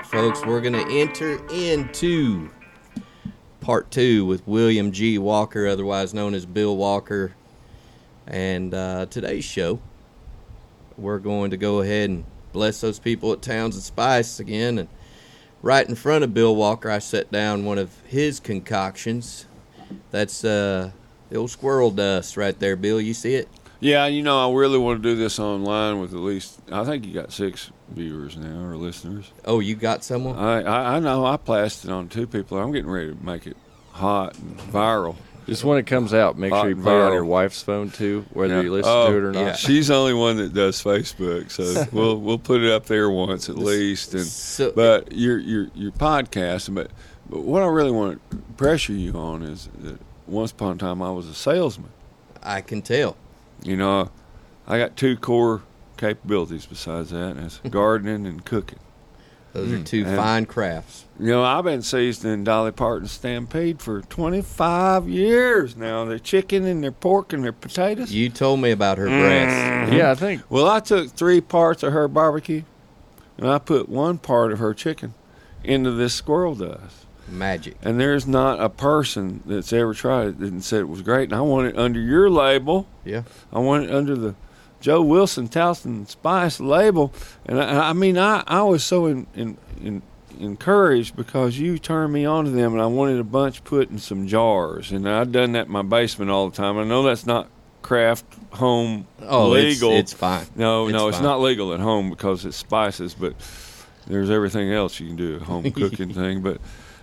right, folks, we're going to enter into part two with William G. Walker, otherwise known as Bill Walker. And uh, today's show, we're going to go ahead and bless those people at Townsend Spice again. And right in front of Bill Walker, I set down one of his concoctions. That's uh, the old squirrel dust right there, Bill. You see it? Yeah, you know, I really want to do this online with at least. I think you got six viewers now or listeners. Oh, you got someone? I I, I know I plastered on two people. I'm getting ready to make it hot and viral. Just when it comes out, make Hot sure you put it on viral. your wife's phone too, whether Yeah. you listen Oh, to it or not. yeah. She's the only one that does Facebook, so we'll we'll put it up there once at least. And So- but your your your podcast, but but what I really want to pressure you on is that once upon a time I was a salesman. I can tell. You know, I got two core capabilities besides that, and gardening and cooking. Those are two And- fine crafts. You know, I've been seasoning Dolly Parton Stampede for 25 years now. Their chicken and their pork and their potatoes. You told me about her Mm. breasts. Yeah, I think Well, I took three parts of her barbecue, and I put one part of her chicken into this squirrel dust. Magic. And there's not a person that's ever tried it and said it was great. And I want it under your label. Yeah. I want it under the Joe Wilson Townsend Spice label. And I, I mean, I, I was so in, in, in, encouraged because you turned me on to them, and I wanted a bunch put in some jars. And I've done that in my basement all the time. I know that's not craft home Oh, it's, legal. it's fine. no, it's no, it's not legal at home because it's spices, but there's everything else you can do at home cooking thing. But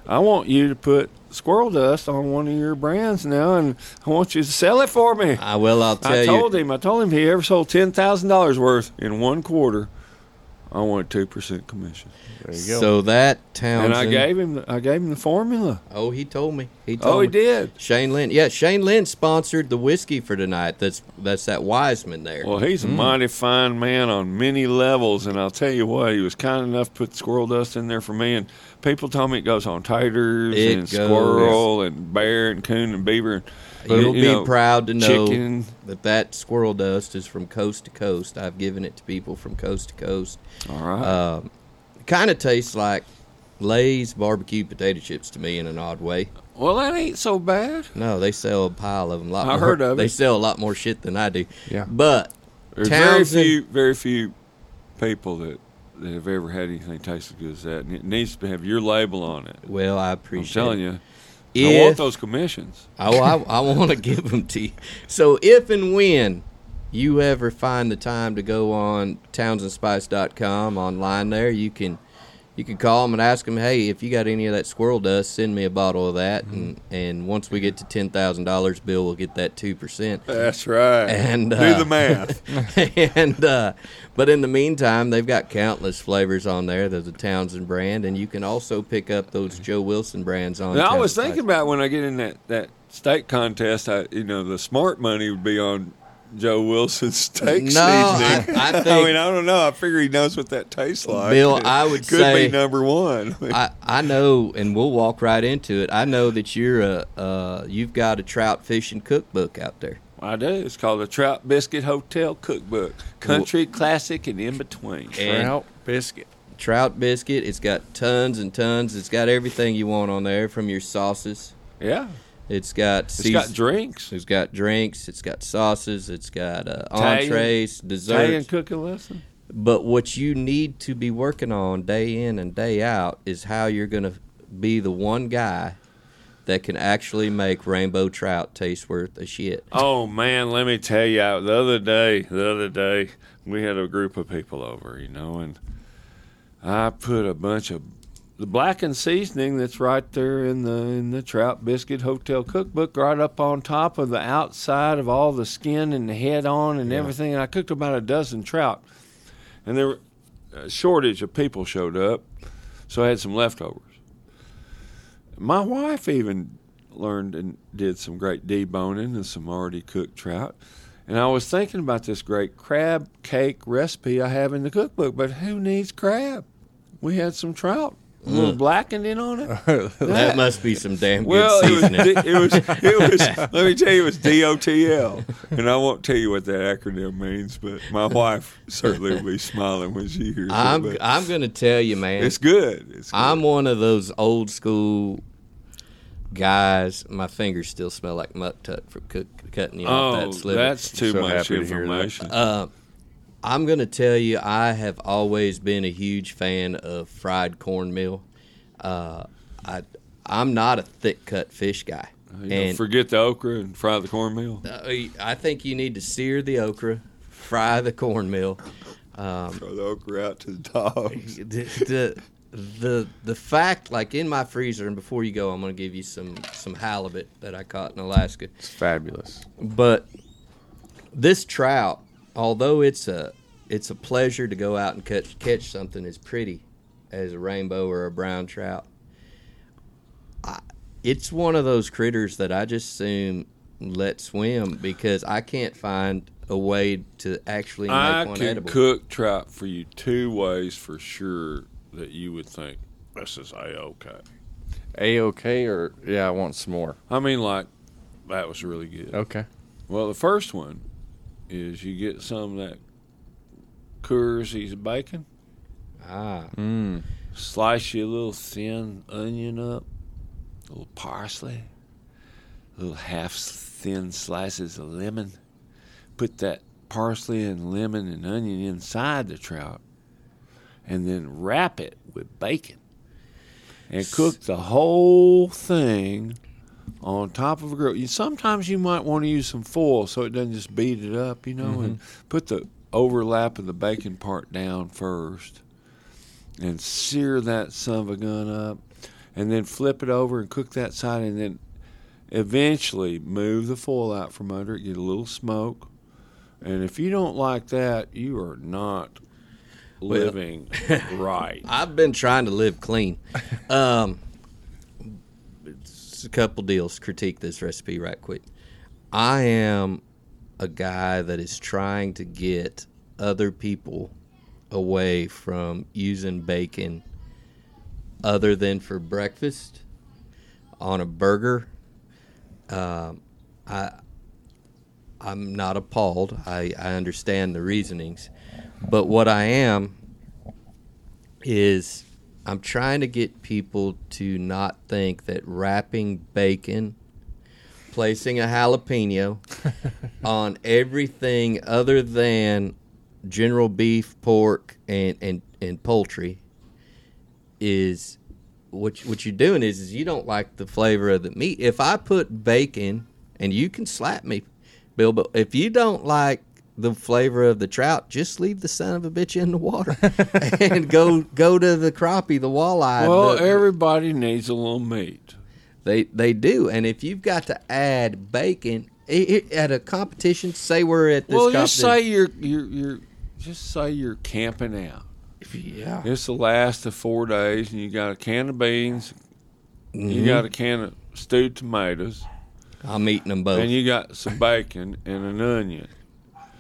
I want you to put squirrel dust on one of your brands now, and I want you to sell it for me. I will. I'll tell I you. told him. I told him he ever sold ten thousand dollars worth in one quarter, I want two percent commission. there you go. So that Townsend. And I gave him. The, I gave him the formula. Oh, he told me. He told Oh, he me. did. Shane Lynn. Yeah, Shane Lynn sponsored the whiskey for tonight. That's that's that Wiseman there. Well, he's Mm. a mighty fine man on many levels, and I'll tell you what, he was kind enough to put squirrel dust in there for me. And people told me it goes on taters It and goes. squirrel and bear and coon and beaver. And, You'll you be know, proud to know chicken. that that squirrel dust is from coast to coast. I've given it to people from coast to coast. All right. Um, kind of tastes like Lay's barbecue potato chips to me in an odd way. well, that ain't so bad. No, they sell a pile of them. A lot I more. heard of They it. sell a lot more shit than I do. Yeah. But There's Townsend- very few, very few people that, that have ever had anything taste as good as that, and it needs to have your label on it. well, I appreciate. I'm telling it. you, If, I want those commissions. Oh, I, I want to give them to you. So if and when you ever find the time to go on townsendspice.com online there, you can you can call them and ask them, hey, if you got any of that squirrel dust, send me a bottle of that, and and once we get to ten thousand dollars, Bill will get that two percent. That's right. And, do uh, the math. and uh, but in the meantime, they've got countless flavors on there. There's a Townsend brand, and you can also pick up those Joe Wilson brands on. Now, I was thinking about when I get in that that steak contest, I, you know, the smart money would be on Joe Wilson's steak No, I- seasoning. I think- mean, I don't know. I figure he knows what that tastes like. Bill, It I would could say- be number one. I, I know, and we'll walk right into it. I know that you're a uh, you've got a trout fishing cookbook out there. I do. It's called the Trout Biscuit Hotel Cookbook, country classic and in between. And Trout biscuit. trout biscuit. It's got tons and tons. It's got everything you want on there, from your sauces. Yeah, It's got it's seas- got drinks. It's got drinks. It's got sauces. It's got uh, Italian- entrees, Italian desserts. cooking lesson. But what you need to be working on day in and day out is how you're going to be the one guy that can actually make rainbow trout taste worth a shit. Oh man, let me tell you, the other day, the other day, we had a group of people over, you know, and I put a bunch of the blackened seasoning that's right there in the in the trout biscuit hotel cookbook, right up on top of the outside of all the skin and the head on and everything. And I cooked about a dozen trout, and there were a shortage of people showed up, so I had some leftovers. My wife even learned and did some great deboning and some already cooked trout. And I was thinking about this great crab cake recipe I have in the cookbook, but who needs crab? We had some trout. A little blackened in on it. That must be some damn good Well, it was, seasoning. D- it was, it was. Let me tell you, it was DOTL, and I won't tell you what that acronym means, but my wife certainly will be smiling when she hears I'm it. I'm gonna tell you, man. It's good. It's good. I'm one of those old school guys. My fingers still smell like muck tuck from cook, cutting you off oh, that sliver. that's too So much happy to that. information. Uh, I'm gonna tell you, I have always been a huge fan of fried cornmeal. Uh, I I'm not a thick cut fish guy, You know, and forget the okra and fry the cornmeal. uh, I think you need to sear the okra, fry the cornmeal. Um, Throw the okra out to the dogs. the, the the the fact, like in my freezer, and before you go, I'm gonna give you some some halibut that I caught in Alaska. It's fabulous. But this trout, although it's a it's a pleasure to go out and catch catch something as pretty as a rainbow or a brown trout. I, it's one of those critters that I just assume let swim because I can't find a way to actually make I one can edible. cook trout for you two ways for sure that you would think this is a okay. A okay or yeah, I want some more. I mean, like that was really good. Okay. Well, the first one is you get some of that Coors bacon, Ah, Mm. slice you a little thin onion up, a little parsley, a little half thin slices of lemon. Put that parsley and lemon and onion inside the trout, and then wrap it with bacon, and cook the whole thing on top of a grill. You, sometimes you might want to use some foil so it doesn't just beat it up, you know, and put the overlap of the bacon part down first and sear that son of a gun up and then flip it over and cook that side and then eventually move the foil out from under it, get a little smoke. And if you don't like that, you are not Well- living right. I've been trying to live clean. Um, it's a couple deals. Critique this recipe right quick. I am a guy that is trying to get other people away from using bacon other than for breakfast on a burger. Um, I I'm not appalled. I, I understand the reasonings, but what I am is I'm trying to get people to not think that wrapping bacon, placing a jalapeno on everything other than general beef, pork, and, and, and poultry is what what you're doing is is you don't like the flavor of the meat. If I put bacon, and you can slap me, Bill, but if you don't like the flavor of the trout, just leave the son of a bitch in the water and go go to the crappie, the walleye. well, the- everybody needs a little meat. They they do, and if you've got to add bacon i- i- at a competition, say we're at this. Well, just say you're you're you're just say you're camping out. yeah, This will last the four days, and you got a can of beans, Mm-hmm. you got a can of stewed tomatoes, I'm eating them both. and you got some bacon and an onion,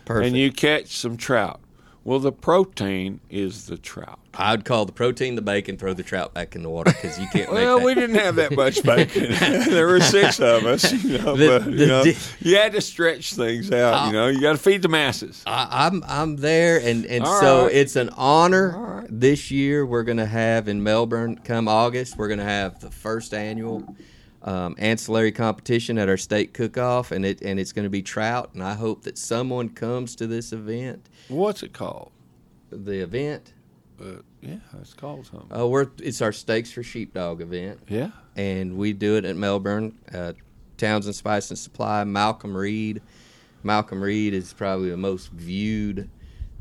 Perfect. and you catch some trout. Well, the protein is the trout. I'd call the protein the bacon, throw the trout back in the water because you can't Well, we didn't have that much bacon. there were six of us, you know. The- but, the you, know you had to stretch things out. you know, you got to feed the masses. I, I'm I'm there, and and All so right. it's an honor. Right. This year we're gonna have in Melbourne come August. We're gonna have the first annual um, ancillary competition at our state cook-off, and it and it's gonna be trout. And I hope that someone comes to this event. What's it called? The event, Uh, yeah, it's called something. uh, we're it's our Steaks for Sheepdog event, yeah. and we do it at Melbourne. Uh, Townsend Spice and Supply. Malcolm Reed. Malcolm Reed is probably the most viewed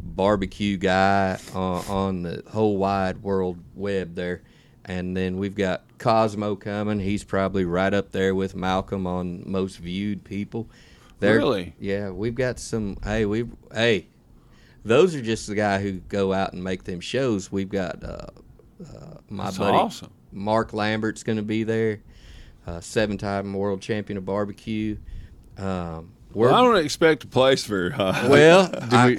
barbecue guy on, on the whole wide world web there. And then we've got Cosmo coming. He's probably right up there with Malcolm on most viewed people. They're- Really? Yeah, we've got some. Hey, we hey, those are just the guy who go out and make them shows. We've got uh, uh, my That's buddy awesome. Mark Lambert's going to be there, uh, seven-time world champion of barbecue. Um, Well, I don't expect to place very high. well, Do I- we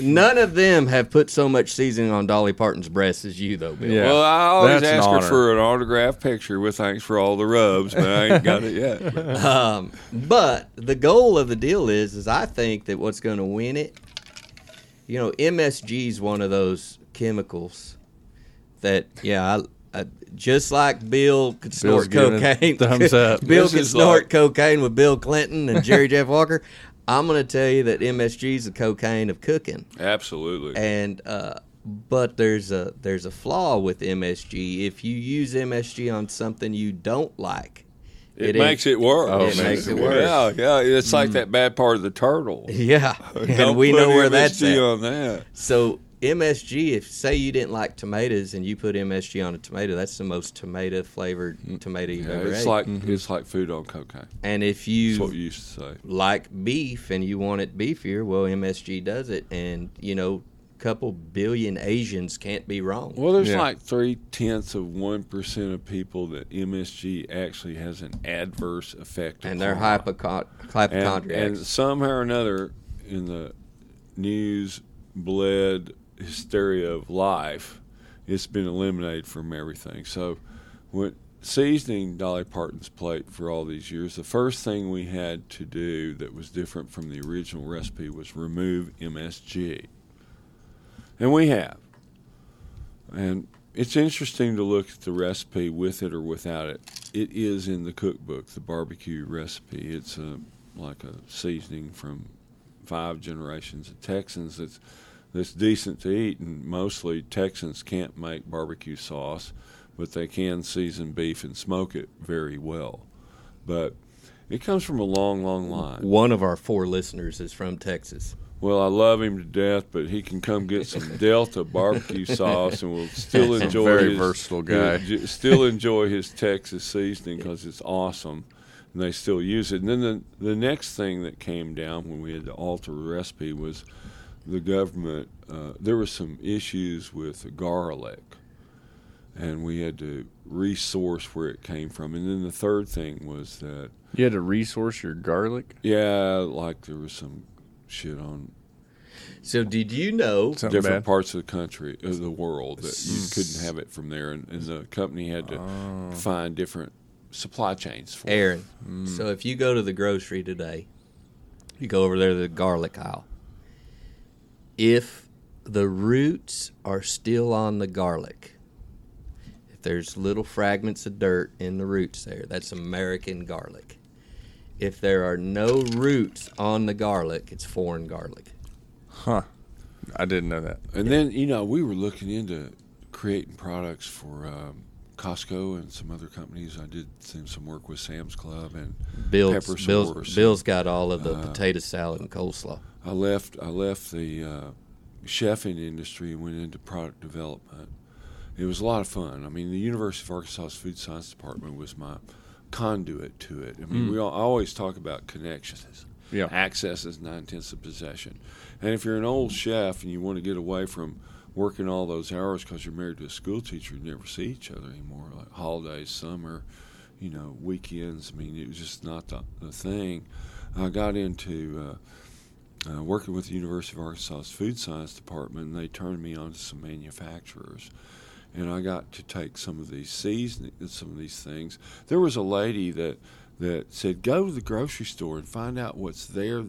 None of them have put so much seasoning on Dolly Parton's breasts as you, though, Bill. Yeah. Well, I always That's an ask her honor. for an autographed picture with thanks for all the rubs, but I ain't got it yet. Um, but the goal of the deal is, is I think that what's going to win it, you know, MSG is one of those chemicals that, yeah, I, I, just like Bill could snort giving it cocaine. thumbs up. Bill This could snort like- cocaine with Bill Clinton and Jerry Jeff Walker. I'm going to tell you that MSG is the cocaine of cooking. Absolutely. and uh, but there's a there's a flaw with MSG. If you use MSG on something you don't like, It, makes it worse. Oh, It makes it worse. Yeah, yeah. It's like that bad part of the turtle. yeah, Don't and we put know where MSG that's at. on that. So MSG, if say you didn't like tomatoes and you put MSG on a tomato, that's the most tomato flavored mm. tomato you've Yeah, ever it's ate. like mm-hmm. it's like food on cocaine. and if That's you what we used to say. like beef and you want it beefier, well, MSG does it, and you know, a couple billion Asians can't be wrong. Well, there's Yeah. like three tenths of one percent of people that MSG actually has an adverse effect, and they're upon. hypochon- and, and somehow or another in the news bled hysteria of life, it's been eliminated from everything. So, when seasoning Dolly Parton's plate for all these years, the first thing we had to do that was different from the original recipe was remove MSG, and we have. And it's interesting to look at the recipe with it or without it. It is in the cookbook, the barbecue recipe. It's a like a seasoning from five generations of Texans that's that's decent to eat, and mostly Texans can't make barbecue sauce, but they can season beef and smoke it very well. But it comes from a long, long line. One of our four listeners is from Texas. Well, I love him to death, but he can come get some Delta barbecue sauce, and we'll still enjoy very his, versatile guy. still enjoy his Texas seasoning because it's awesome, and they still use it. And then the the next thing that came down when we had to alter the recipe was the government. Uh, there were some issues with garlic, and we had to resource where it came from. And then the third thing was that You had to resource your garlic. yeah, like there was some shit on So, did you know? Something different bad. parts of the country, of the world, that you couldn't have it from there, and, and the company had to Oh. find different supply chains for it. Aaron. Mm. So, if you go to the grocery today, you go over there to the garlic aisle. If the roots are still on the garlic, if there's little fragments of dirt in the roots there, that's American garlic. If there are no roots on the garlic, it's foreign garlic. Huh. I didn't know that. And then you know we were looking into creating products for um, Costco and some other companies. I did some, some work with Sam's Club, and Bill's, Pepper Bill's, source. Bill's got all of the Uh, potato salad and coleslaw. I left. I left the uh, chefing industry and went into product development. It was a lot of fun. I mean, the University of Arkansas Food Science Department was my conduit to it. I mean, we all, I always talk about connections. Yeah. Access is nine tenths of possession. And if you're an old chef and you want to get away from working all those hours because you're married to a school teacher, you never see each other anymore. Like holidays, summer, you know, weekends. I mean, it was just not the, the thing. I got into uh, uh, working with the University of Arkansas Food Science Department, and they turned me on to some manufacturers. And I got to take some of these seasoning, some of these things. There was a lady that that said, "Go to the grocery store and find out what's there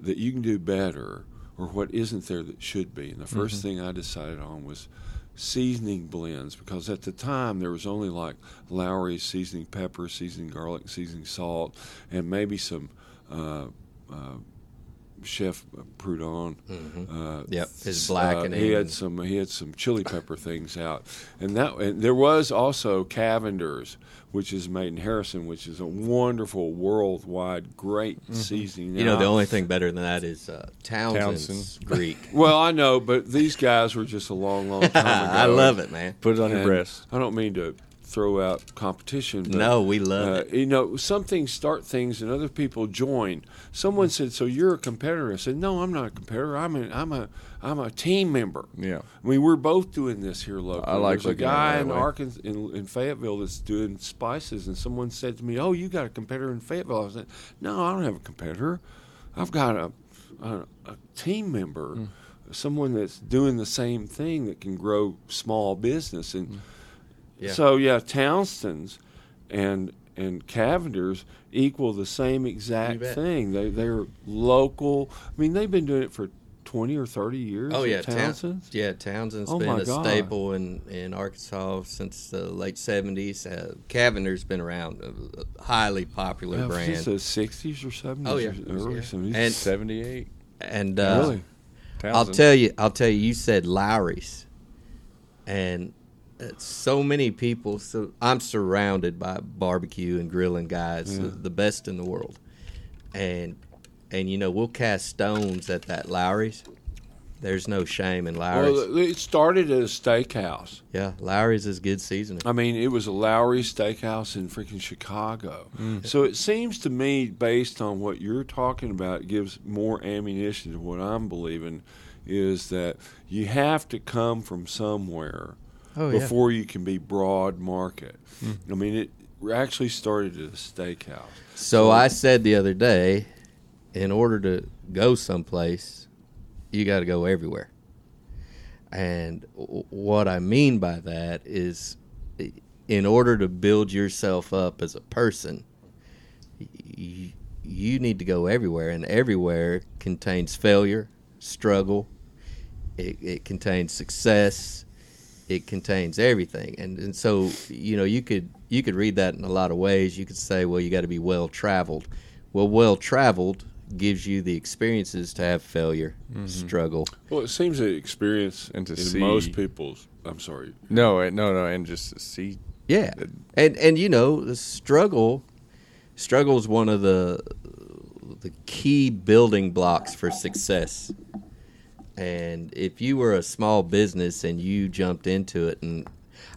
that you can do better, or what isn't there that should be." And the 1st thing I decided on was seasoning blends because at the time there was only like Lawry's seasoning pepper, seasoning garlic, seasoning salt, and maybe some uh, uh, Chef Prudhomme. Uh, Yep, his uh, blackening. he had some. He had some chili pepper things out, and that. And there was also Cavender's, which is made in Harrison, which is a wonderful worldwide great seasoning. You know, the only thing better than that is uh, Townsend's Townsend. Greek. Well, I know, but these guys were just a long, long time ago. I love it, man. Put it on your breast. I don't mean to throw out competition. But, No, we love uh, it. You know, some things start things and other people join. Someone said, "So you're a competitor?" I said, "No, I'm not a competitor. I'm a, I'm a, I'm a team member." Yeah. I mean, we're both doing this here locally. I like There's a looking at it guy in. Arkansas, in, in Fayetteville, that's doing spices, and someone said to me, "Oh, you got a competitor in Fayetteville?" I said, "No, I don't have a competitor. I've got a, a, a team member." Hmm. someone that's doing the same thing that can grow small business and Yeah. so yeah Townsend's and and Cavenders equal the same exact thing they they're local I mean they've been doing it for 20 or 30 years Oh yeah, Townsend's Townsend's. Yeah, Townsend's Oh, been a God. staple in, in Arkansas since the late seventies. Uh, Cavender's been around, a highly popular Yeah, brand. since the 60s or 70s Oh, yeah. or early Yeah. 70s And- 78. and uh, really I'll tell you, I'll tell you. You said Lawry's, and uh, so many people. So I'm surrounded by barbecue and grilling guys, the, Yeah. the best in the world, and and you know we'll cast stones at that Lawry's. There's no shame in Lawry's. well it started at a steakhouse yeah, Lawry's is good seasoning. I mean, it was a Lowry Steakhouse in freaking Chicago. Mm. So it seems to me, based on what you're talking about, it gives more ammunition to what I'm believing is that you have to come from somewhere Oh yeah. before you can be broad market. Hmm. I mean, it actually started at a steakhouse. So I said the other day, in order to go someplace, you got to go everywhere. And w- what I mean by that is, in order to build yourself up as a person, y- you need to go everywhere, and everywhere contains failure, struggle. It, it contains success. It contains everything, and and so you know you could you could read that in a lot of ways. You could say, well, you got to be well traveled. Well, well traveled gives you the experiences to have failure, struggle. Well, it seems that experience And to in see- most people's. I'm sorry. No, eh, no, no, and just to see. Yeah, and and you know the struggle, struggle is one of the the key building blocks for success. And if you were a small business and you jumped into it, and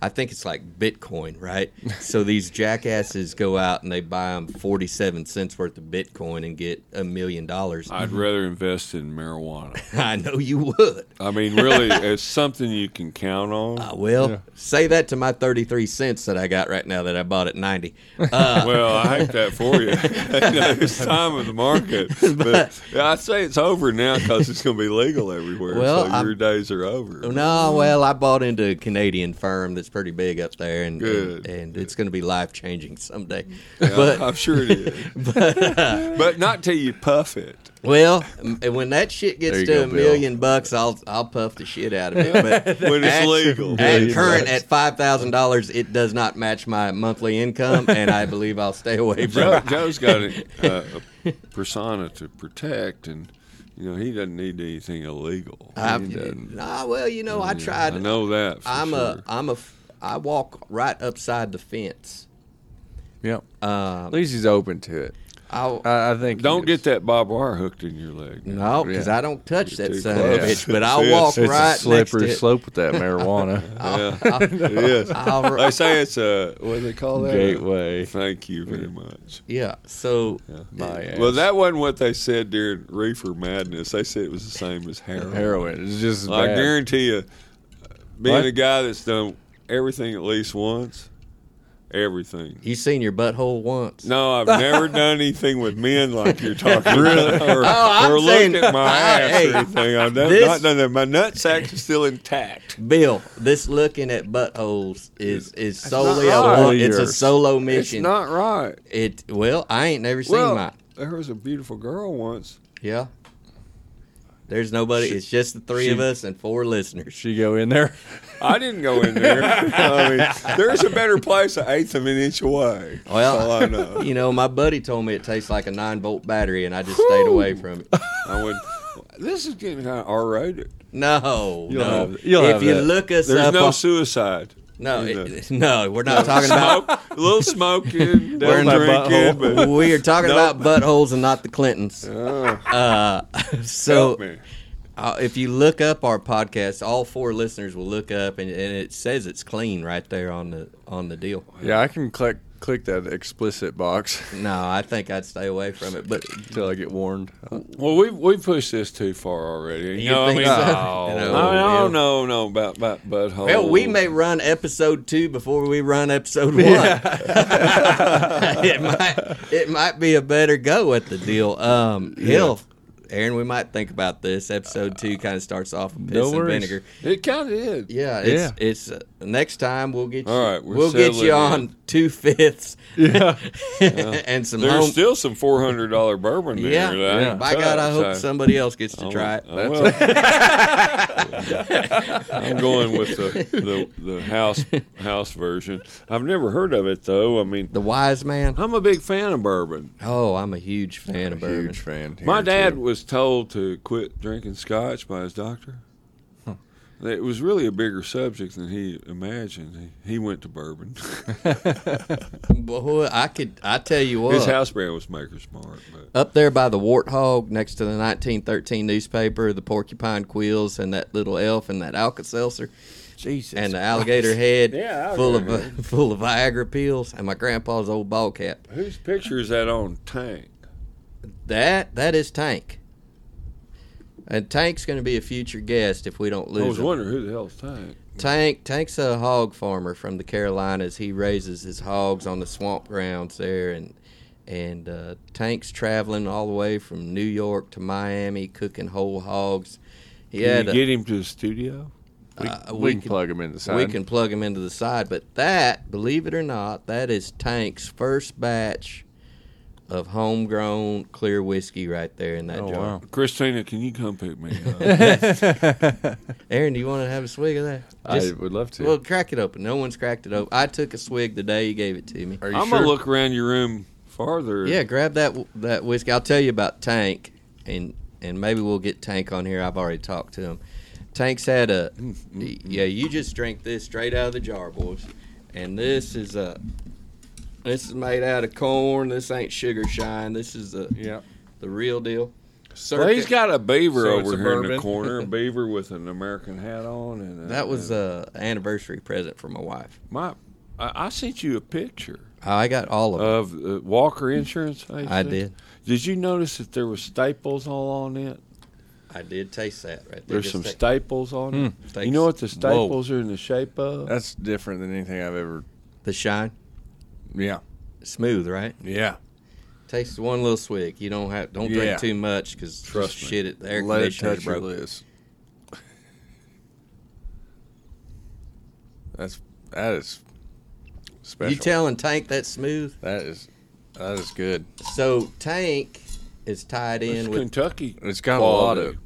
I think it's like Bitcoin, right? so these jackasses go out and they buy them forty-seven cents worth of Bitcoin and get a million dollars. I'd rather invest in marijuana. I know you would. I mean, really, it's something you can count on. Uh, well, Yeah. say that to my thirty-three cents that I got right now that I bought at ninety. Uh, well, I hate that for you. You it's time of the market, but yeah, I say it's over now because it's going to be legal everywhere. Well, so I'm- your days are over. No, well, I bought into a Canadian firm that's pretty big up there, and Good. and, and it's going to be life changing someday. Yeah, But I'm sure it is, but but not till you puff it. well, m- when that shit gets to go, a Bill. million bucks, I'll I'll puff the shit out of it. But When it's at- legal. at current at five thousand dollars, it does not match my monthly income, and I believe I'll stay away from Joe, it. Joe's got a, uh, a persona to protect, and you know he doesn't need anything illegal. I've, He doesn't. nah, well, you know, I tried. I know that. For I'm sure. a I'm a f- I walk right upside the fence. Yeah. Um, At least he's open to it. I'll, I, I think. Don't get that barbed wire hooked in your leg. No, because Yeah. I don't touch You're that too son of a bitch. But I'll walk It's right a slippery next to it. slope with that marijuana Yeah, I'll, it is. I'll- They say it's a what do they call that? gateway. Thank you very much. yeah. So My ass. Well, that wasn't what they said during Reefer Madness. They said it was the same as heroin. heroin is just as I bad. guarantee you, being What? a guy that's done everything at least once, everything. you seen your butthole once? No, I've never done anything with men like you're talking about, or, Oh, I'm or saying- looked at my ass Hey, or anything. I've done, this- not done that. My nutsack is still intact. Bill, this looking at buttholes is is solely a right. one, it's a Yours. solo It's mission. not right. it well, I ain't never seen Well, mine. there was a beautiful girl once. Yeah. There's nobody. It's just the three of us and four listeners. She go in there. I didn't go in there. I mean, there's a better place an eighth of an inch away. Well, all I know. You know, my buddy told me it tastes like a nine volt battery, and I just stayed away from it. I went. This is getting kind of R-rated. No, You'll no. have- you'll if have you that. look us There's up, no on- suicide. no, it, no, we're not talking about. Smoke, a little smoking, Where's down my drinking, but we are talking Nope. about buttholes and not the Clintons. uh, Uh, so help me. Uh, if you look up our podcast, all four listeners will look up, and, and it says it's clean right there on the on the deal. Yeah, I can click click that explicit box No, I think I'd stay away from it. But until I get warned. Well, we we pushed this too far already. You, You know, I mean, so? no, You know, no, yeah. no, no, no, about about butthole. well, we may run episode two before we run episode one. it might it might be a better go at the deal. Um, hell, Aaron, we might think about this. Episode two kind of starts off with piss No and worries. vinegar. It kind of did. Yeah, it's Yeah. it's uh, next time we'll get you. All right, we're we'll get settling you in. on two fifths Yeah. and some There's home. still some four hundred dollar bourbon there. yeah, that yeah. by God, I hope touched. somebody else gets to I- try it. I will. I'm going with the, the the house house version. I've never heard of it though. I mean, The wise man. I'm a big fan of bourbon. Oh, I'm a huge fan of bourbon. Huge fan. My dad too. was told to quit drinking scotch by his doctor. It was really a bigger subject than he imagined. He, he went to bourbon. Boy, I could. I tell you what. His house brand was Maker's Mark, but Up there by the Warthog, next to the 1913 newspaper, the porcupine quills, and that little elf, and that Alka Seltzer, Jesus. and the alligator head, Yeah, full of alligator full of Viagra pills, and my grandpa's old ball cap. whose picture is that on Tank? That that is Tank, and Tank's going to be a future guest if we don't lose. I was him. wondering who the hell's Tank. Tank Tank's a hog farmer from the Carolinas. He raises his hogs on the swamp grounds there, and and uh, Tank's traveling all the way from New York to Miami, cooking whole hogs. He Can had you a- get him to the studio? we, uh, we we can can- plug him in the side. we can plug him into the side, but that, believe it or not, that is Tank's first batch of homegrown clear whiskey right there in that Oh, jar. wow. Christina, can you come pick me up? Aaron, do you want to have a swig of that? I would love to. well, crack it open. No one's cracked it open. I took a swig the day you gave it to me. Are you I'm sure? gonna look around your room farther. Yeah, grab that that whiskey. I'll tell you about Tank, and and maybe we'll get Tank on here. I've already talked to him. Tank's had a mm, mm, yeah. Mm. You just drink this straight out of the jar, boys. And this is a this is made out of corn. This ain't sugar shine. This is a Yeah. the real deal. Well, he's got a beaver So over a here in the corner, a beaver with an American hat on, and uh, that was uh, a anniversary present for my wife. my. I, I sent you a picture I got all of it. of uh, Walker Insurance. Agency. I did. Did you notice that there was staples all on it? I did taste that right there. There's Just some take- staples on it. Steaks. You know what the Whoa. staples are in the shape of? That's different than anything I've ever. the shine, Yeah. smooth, right? Yeah. Taste one little swig. You don't have don't Yeah. drink too much because Trust me. shit. It, the air Let it conditioner's touch your broke. lips. That's that is special. You telling Tank that's smooth? that is that is good. So Tank is tied It's in with. Kentucky. It's got a lot quality. of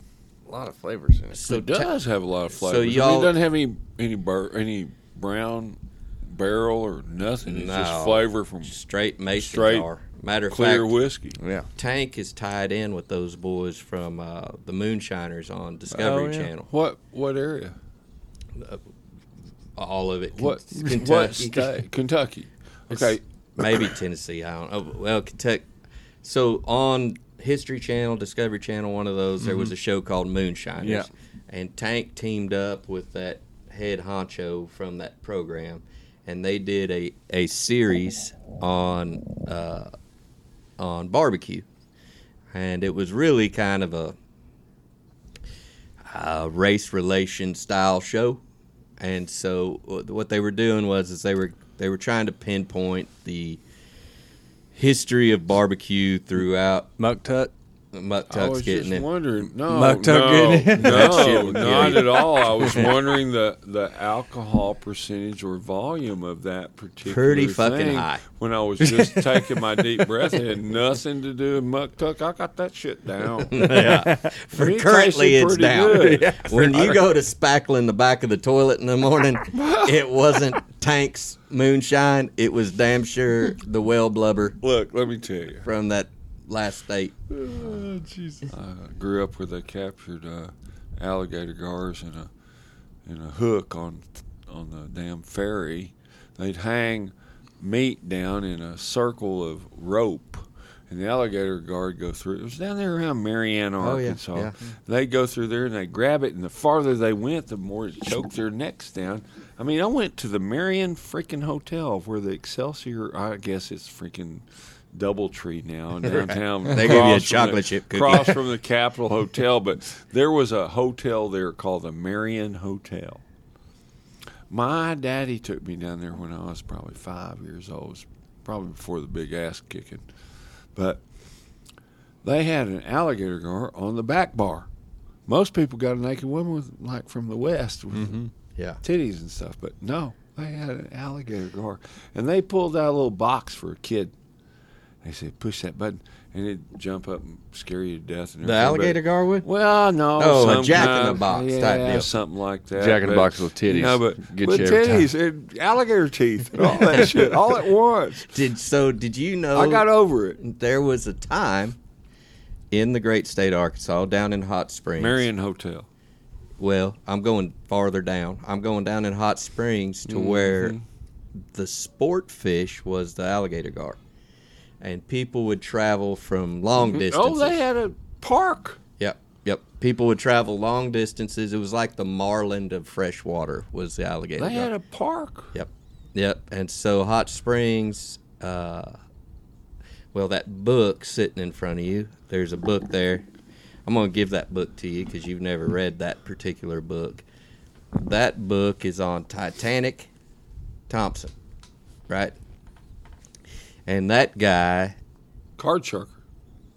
a lot of flavors in it. So it Ta- does have a lot of flavors. I mean, y'all- it doesn't have any any bur- any brown barrel or nothing. It's No. just flavor from straight Mason Straight jar. Matter of fact. clear fact, whiskey. Yeah. Tank is tied in with those boys from uh, the Moonshiners on Discovery Oh, yeah. Channel. What what area? All of it. What Kentucky. what state? Kentucky. Okay. Maybe Tennessee. I don't know. Well, Kentucky. So on History Channel, Discovery Channel, one of those, there was a show called Moonshiners. Yeah. And Tank teamed up with that head honcho from that program, and they did a, a series on uh, on barbecue, and it was really kind of a, a race relation style show, and so what they were doing was is they were they were trying to pinpoint the history of barbecue throughout Muck Tut. Muck I was Tuck's getting just it. wondering. No, Muck Tuck no, getting it? No, not at all. I was wondering the the alcohol percentage or volume of that particular Pretty fucking high. When I was just taking my deep breath, it had nothing to do with Muck Tuck. I got that shit down. yeah. For It currently, it's down. good. When you go to spackling the back of the toilet in the morning, it wasn't Tank's moonshine. It was damn sure the well blubber Look, let me tell you. from that last state. Oh, Jesus. I grew up where they captured uh, alligator gars in a in a hook on on the damn ferry. They'd hang meat down in a circle of rope, and the alligator gar go through. It was down there around Marianna, Oh, yeah, Arkansas. yeah. They go through there and they grab it, and the farther they went, the more it choked their necks down. I mean, I went to the Marion freaking hotel where the Excelsior. I guess it's freaking. Doubletree now in downtown. They give you a chocolate the- chip cookie. across from the Capitol Hotel, but there was a hotel there called the Marion Hotel. My daddy took me down there when I was probably five years old. Probably before the big ass kicking. But they had an alligator gar on the back bar. Most people got a naked woman with like from the west with Mm-hmm. Yeah. titties and stuff, but no, they had an alligator gar, and they pulled out a little box for a kid. They said, "Push that button," and it'd jump up and scare you to death. And The everything, alligator gar would? Well, no. Oh, a jack in the box yeah, type deal. something like that. Jack in the Box with titties. No, but Get with titties and alligator teeth and all that shit all at once. Did so did you know I got over it. there was a time in the great state of Arkansas down in Hot Springs. Marion Hotel. Well, I'm going farther down. I'm going down in Hot Springs to Mm-hmm. where the sport fish was the alligator gar. And people would travel from long distances. Oh, they had a park. Yep, yep. People would travel long distances. It was like the marlin of freshwater was the alligator They had a park. Yep, yep. And so Hot Springs, uh, well, that book sitting in front of you, there's a book there. I'm going to give that book to you because you've never read that particular book. That book is on Titanic Thompson, right? And that guy, Card sharker.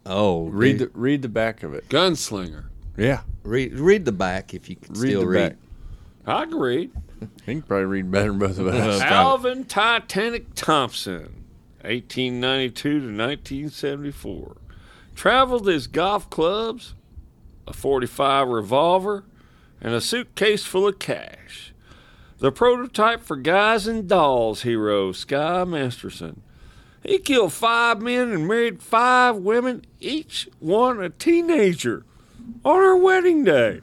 oh, Read the read the back of it. Gunslinger. Yeah, read, read the back if you can read still the read. back. I agree. He can probably read better than both of us. Alvin Titanic Thompson, 1892 to 1974. Traveled his golf clubs, a 45 revolver, and a suitcase full of cash. The prototype for guys and dolls hero, Sky Masterson. He killed five men and married five women, each one a teenager, on her wedding day.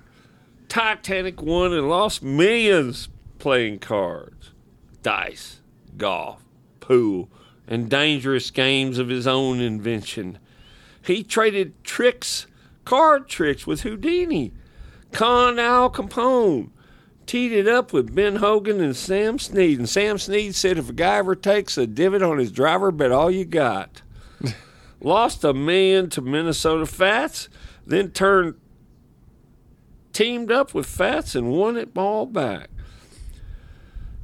Titanic won and lost millions playing cards, dice, golf, pool, and dangerous games of his own invention. He traded tricks, card tricks with Houdini, conned Al Capone, teed it up with Ben Hogan and Sam Snead. And Sam Snead said if a guy ever takes a divot on his driver, bet all you got. Lost a million to Minnesota Fats, then turned teamed up with Fats and won it all back.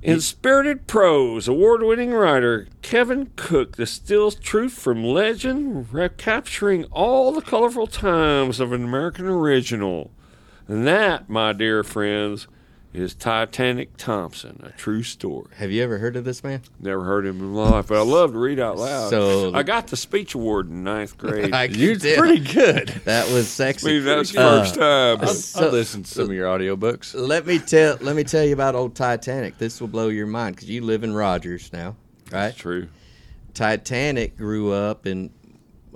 In Spirited Prose, award winning writer Kevin Cook distills truth from legend, recapturing all the colorful times of an American original. And that, my dear friends, is Titanic Thompson, a true story. Have you ever heard of this man? Never heard him in my life, but I love to read out loud. So- I got the speech award in ninth grade. I You're can tell. pretty good. That was sexy. Maybe that was the Uh, first time. I So- listened to some of your audiobooks. Let me tell let me tell you about old Titanic. This will blow your mind because you live in Rogers now, right? That's true. Titanic grew up in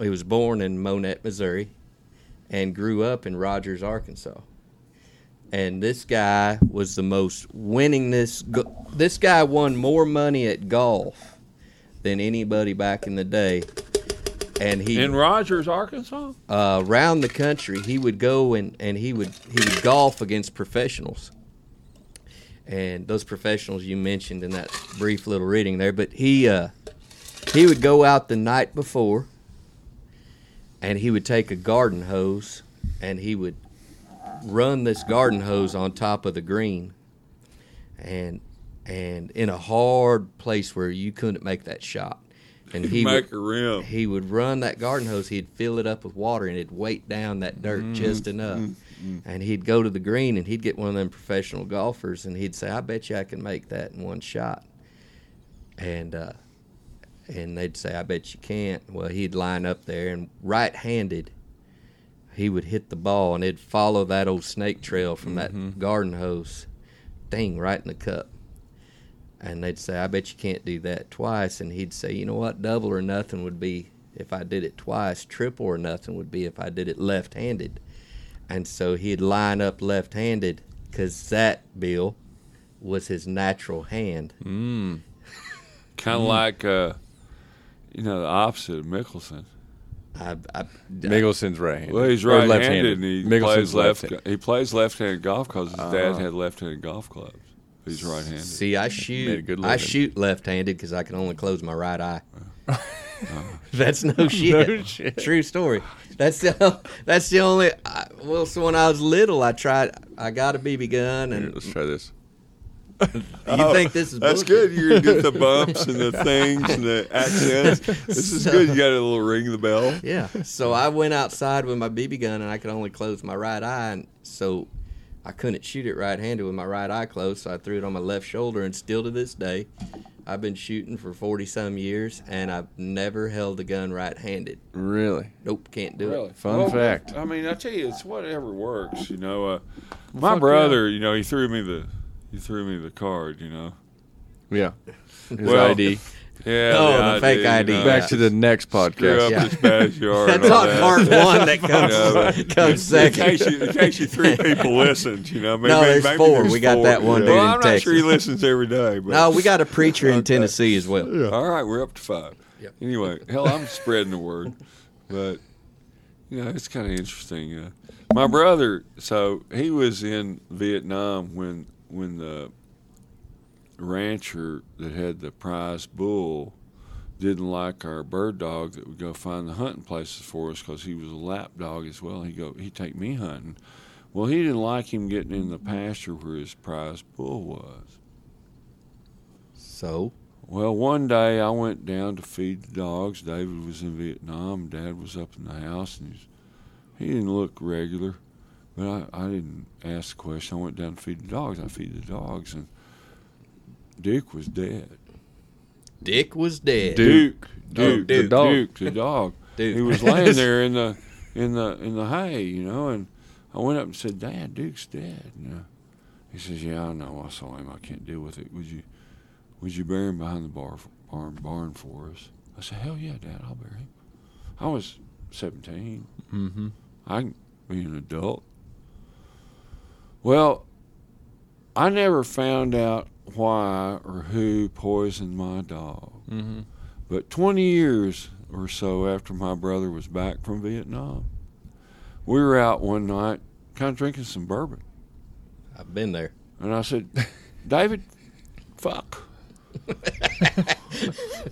he was born in Monett, Missouri, and grew up in Rogers, Arkansas. And this guy was the most winningest. go- This guy won more money at golf than anybody back in the day. And he In Rogers, Arkansas? uh, around the country, he would go and, and he would he would golf against professionals. And those professionals you mentioned in that brief little reading there, but he uh, he would go out the night before, and he would take a garden hose, and he would run this garden hose on top of the green, and and in a hard place where you couldn't make that shot, and he would, Make a rim. he would run that garden hose. He'd fill it up with water and it'd weight down that dirt Mm-hmm. just enough. And he'd go to the green and he'd get one of them professional golfers and he'd say, "I bet you I can make that in one shot." And uh, and they'd say, "I bet you can't." Well, he'd line up there and right-handed, he would hit the ball and it'd follow that old snake trail from that garden hose, thing right in the cup. And they'd say, I bet you can't do that twice. And he'd say, you know what? Double or nothing would be if I did it twice. Triple or nothing would be if I did it left handed. And so he'd line up left handed because that, Bill, was his natural hand. Mm. Kind of like, uh, you know, the opposite of Mickelson. I, I, Mickelson's right. Well, he's Or right-handed, and he Mickelson's plays left. left-handed. He plays left-handed golf because his dad Ah. had left-handed golf clubs. He's right-handed. see, I Made a shoot. good I living. shoot left handed because I can only close my right eye. That's no shit. No shit. True story. That's the that's the only. I, well, so when I was little, I tried. I got a BB gun Here, and let's try this. You think this is Oh, That's bullshit? good. You're get the bumps and the things and the accents. This is good. You got a little ring the bell. Yeah. So I went outside with my BB gun and I could only close my right eye, and so I couldn't shoot it right-handed with my right eye closed. So I threw it on my left shoulder, and still to this day, I've been shooting for forty some years, and I've never held a gun right-handed. Really? Nope, can't do Really? it. Fun fact. I mean, I tell you, it's whatever works. You know, uh, my fuck brother, you know, he threw me the he threw me the card. You know. Yeah. His Well, ID. Yeah. Oh, the fake ID, you know, Back to the next Screw podcast. up Yeah. his backyard. That's and all on that. part one that comes Yeah, but comes In second. case, you, in case you three people listened, you know, maybe, No, there's maybe four. there's We got four. that one dude Well, in I'm not sure he Texas. listens every day. But No, we got a preacher in Okay. Tennessee as well. All right, we're up to five. Yep. Anyway, hell, I'm spreading the word, but you know, it's kind of interesting. Uh, my brother, so he was in Vietnam when when the rancher that had the prize bull didn't like our bird dog that would go find the hunting places for us because he was a lap dog as well. He go he'd take me hunting. Well, he didn't like him getting in the pasture where his prize bull was. So Well, one day I went down to feed the dogs. David was in Vietnam. Dad was up in the house, and he's, he didn't look regular. But I, I didn't ask the question. I went down to feed the dogs. I feed the dogs, and Duke was dead. Dick was dead. Duke. Duke, Duke, the Duke, dog. Duke, the dog. Dude. He was laying there in the in the in the hay, you know, and I went up and said, "Dad, Duke's dead." You know, he says, "Yeah, I know. I saw him. I can't deal with it. Would you would you bury him behind the bar barn barn for us?" I said, "Hell yeah, Dad, I'll bury him." I was seventeen. Mm-hmm. I can be an adult. Well, I never found out why or who poisoned my dog. Mm-hmm. But 20 years or so after my brother was back from Vietnam, we were out one night kind of drinking some bourbon. I've been there. And I said, David, fuck.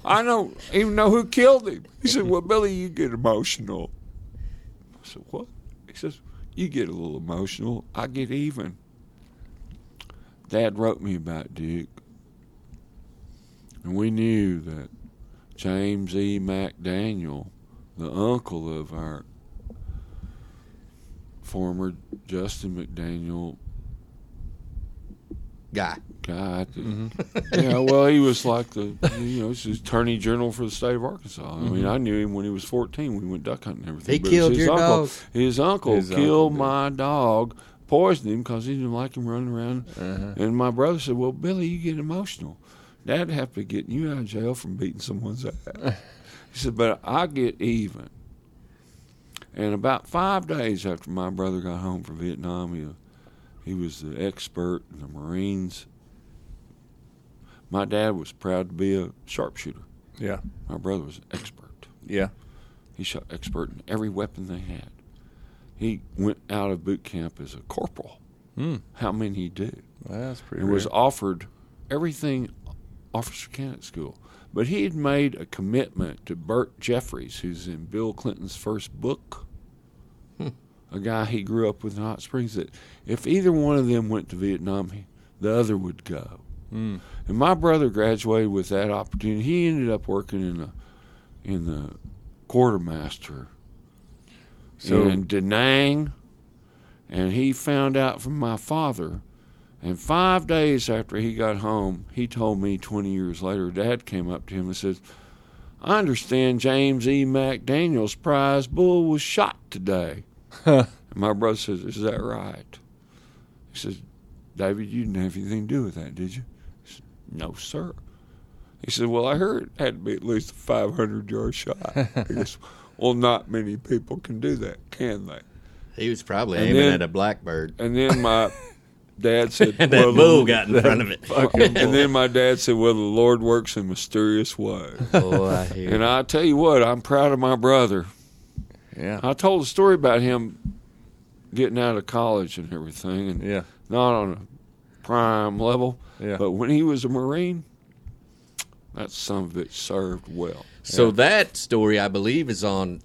I don't even know who killed him. He said, Well, Billy, you get emotional. I said, What? He says, You get a little emotional. I get even. Dad wrote me about Duke. And we knew that James E. McDaniel, the uncle of our former Dustin McDaniel Guy. guy. that- yeah, well, he was like the you know, he's the attorney general for the state of Arkansas. I mean, I knew him when he was fourteen. We went duck hunting and everything. He but killed his your uncle. dog. His uncle His killed uncle my dog, poisoned him because he didn't like him running around. Uh-huh. And my brother said, "Well, Billy, you get emotional. Dad have to get you out of jail from beating someone's ass." he said, "But I get even." And about five days after my brother got home from Vietnam, he, he was the expert in the Marines. My dad was proud to be a sharpshooter. Yeah. My brother was an expert. Yeah. He shot expert in every weapon they had. He went out of boot camp as a corporal. Hmm. How many he do? Well, that's pretty. and was offered everything officer candidate school. But he had made a commitment to Bert Jeffries, who's in Bill Clinton's first book, a guy he grew up with in Hot Springs, that if either one of them went to Vietnam, he, the other would go. Mm. And my brother graduated with that opportunity. He ended up working in the in the quartermaster So- in Da Nang, and he found out from my father. And five days after he got home, he told me 20 years later, Dad came up to him and says, I understand James E. McDaniel's prize bull was shot today. And my brother says, Is that right? He says, David, you didn't have anything to do with that, did you? He said, no, sir. He said, Well, I heard it had to be at least a 500 yard shot. He goes, Well, not many people can do that, can they? He was probably And aiming then- at a blackbird. And then my dad said, And well, that bull the- got in front of it. And then my dad said, Well, the Lord works in mysterious ways. Oh, I hear. And I tell you what, I'm proud of my brother. Yeah. I told a story about him getting out of college and everything, and Yeah. not on a prime level, Yeah. but when he was a Marine, that son of it served well. So Yeah. that story, I believe, is on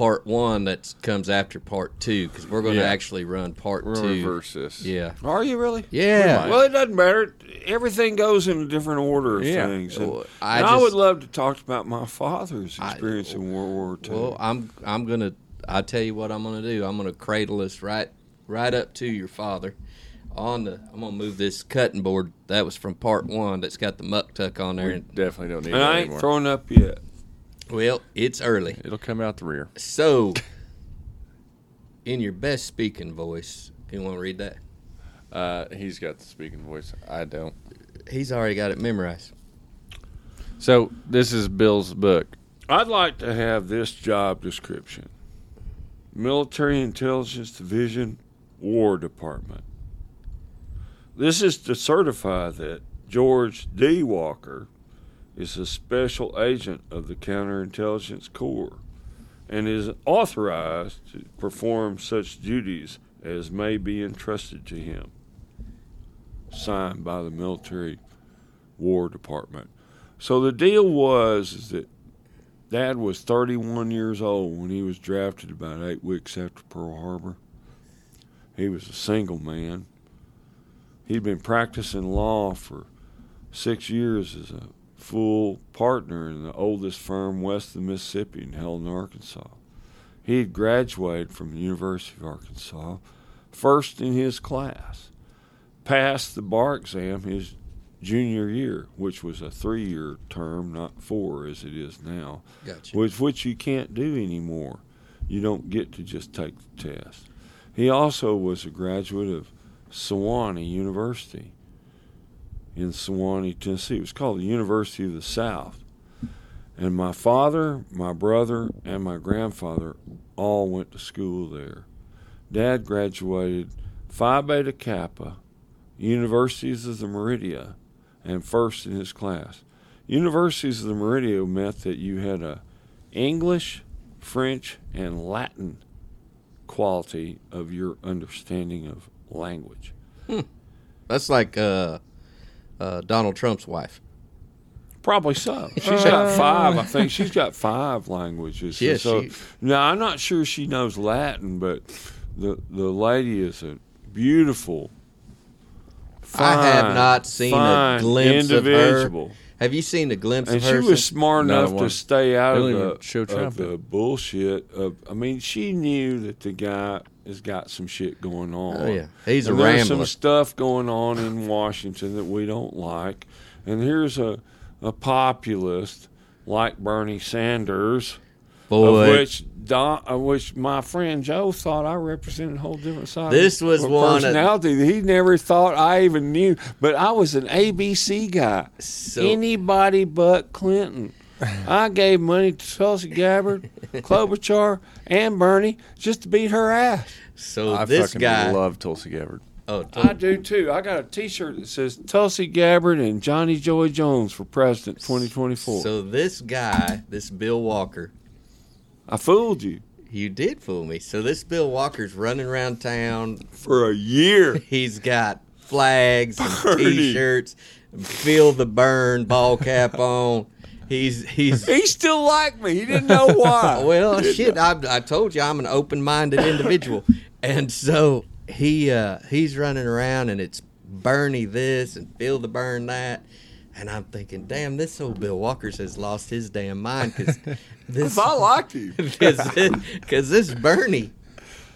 part one that comes after part two because we're going to Yeah. actually run part We're two. gonna reverse this. Yeah. Are you really? Yeah. Well, it doesn't matter. Everything goes in a different order of Yeah. things. And, Well, I, I I would love to talk about my father's I- experience in World War II. Well, I'm I'm gonna. I tell you what I'm gonna do. I'm gonna cradle us right right up to your father. On the, I'm gonna move this cutting board that was from part one. That's got the muck tuck on there. We And, definitely don't need and that I ain't anymore. throwing up yet. Well, it's early, It'll come out the rear. so in your best speaking voice, you want to read that? Uh, he's got the speaking voice. I don't. He's already got it memorized. So this is Bill's book. I'd like to have this job description Military Intelligence Division, War Department. This is to certify that George D. Walker is a special agent of the Counterintelligence Corps and is authorized to perform such duties as may be entrusted to him. Signed by the Military War Department. So the deal was that Dad was 31 years old when he was drafted about eight weeks after Pearl Harbor. He was a single man. He'd been practicing law for six years as a full partner in the oldest firm west of the Mississippi in Helena, Arkansas. He had graduated from the University of Arkansas, first in his class, passed the bar exam his junior year, which was a three year term, not four as it is now Gotcha. which which you can't do anymore. You don't get to just take the test. He also was a graduate of Sewanee University in Sewanee, Tennessee. It was called the University of the South. And my father, my brother, and my grandfather all went to school there. Dad graduated Phi Beta Kappa, Universities of the Meridia, and first in his class. Universities of the Meridia meant that you had a English, French, and Latin quality of your understanding of language. That's like uh, uh, Donald Trump's wife. Probably so. She's got five. I think she's got five languages. Yeah, so she- now I'm not sure she knows Latin, but the the lady is a beautiful. I have not seen a fine glimpse of her. Have you seen a glimpse And of she was since- smart Not enough to stay out of the, show of the bullshit. Of, I mean, she knew that the guy has got some shit going oh, on. Oh yeah, he's a And there's rambler. some stuff going on in Washington that we don't like. And here's a, a populist like Bernie Sanders, Boy, of which Don, of which my friend Joe thought I represented a whole different side. This was of one of- personality that he never thought I even knew. But I was an ABC guy. So- Anybody but Clinton. I gave money to Tulsi Gabbard, Klobuchar, and Bernie just to beat her ass. so I this fucking guy. love Tulsi Gabbard. oh, I do too. I got a T-shirt that says Tulsi Gabbard and Johnny Joy Jones for president 2024. so this guy, this Bill Walker, I fooled you you did fool me. So this Bill Walker's running around town. for a year. He's got flags and Bernie. T-shirts, feel the burn ball cap on. He's he's He still liked me. He didn't know why. well, shit. I, I told you I'm an open-minded individual, and so he uh, he's running around, and it's Bernie this and feel the burn that, and I'm thinking, damn, this old Bill Walker's has lost his damn mind because this I liked him. because this Bernie,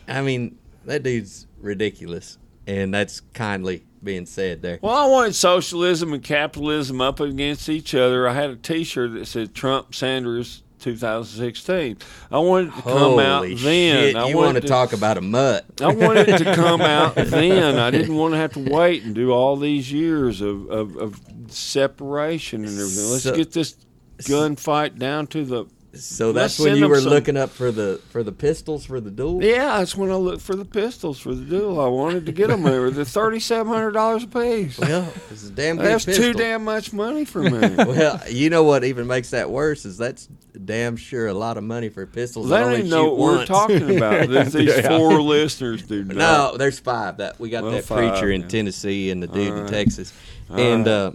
I mean, that dude's ridiculous, and that's kindly being said there. Well, I wanted socialism and capitalism up against each other. I had a T-shirt that said Trump Sanders 2016. I wanted it to come out Holy then. shit! I You wanted want to talk about a mutt? I wanted it to come out then. I didn't want to have to wait and do all these years of, of, of separation and everything. Let's So- get this gunfight down to the. So that's when you were some- looking up for the for the pistols for the duel. Yeah, that's when I looked for the pistols for the duel. I wanted to get them. They were the thirty-seven hundred dollars a piece. Well, is a damn good That's pistol. too damn much money for me. Well, you know what even makes that worse is that's damn sure a lot of money for pistols. They don't even know what we're talking about. There's these four listeners do not. No, there's five. That we got Well, that five, preacher in yeah. Tennessee and the dude in. Texas, All and right. uh,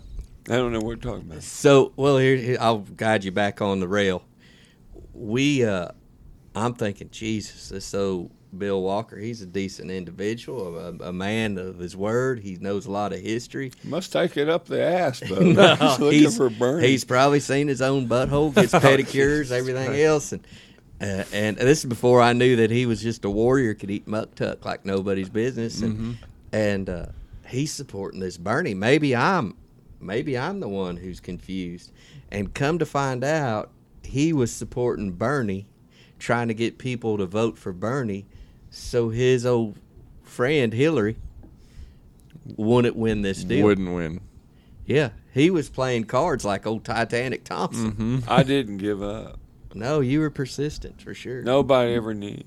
I don't know what we're talking about. so well here, here I'll guide you back on the rail. We uh, I'm thinking, Jesus, this old Bill Walker, he's a decent individual, a, a man of his word. He knows a lot of history. Must take it up the ass, though. No, he's looking he's, for Bernie. he's probably seen his own butthole, gets pedicures, everything else, and uh, and this is before I knew that he was just a warrior, could eat muck tuck like nobody's business, and and uh, he's supporting this Bernie. Maybe I'm maybe I'm the one who's confused, and come to find out, he was supporting Bernie, trying to get people to vote for Bernie, so his old friend Hillary wouldn't win this deal. Wouldn't win. Yeah, he was playing cards like old Titanic Thompson. Mm-hmm. I didn't give up. No, you were persistent for sure. Nobody ever knew.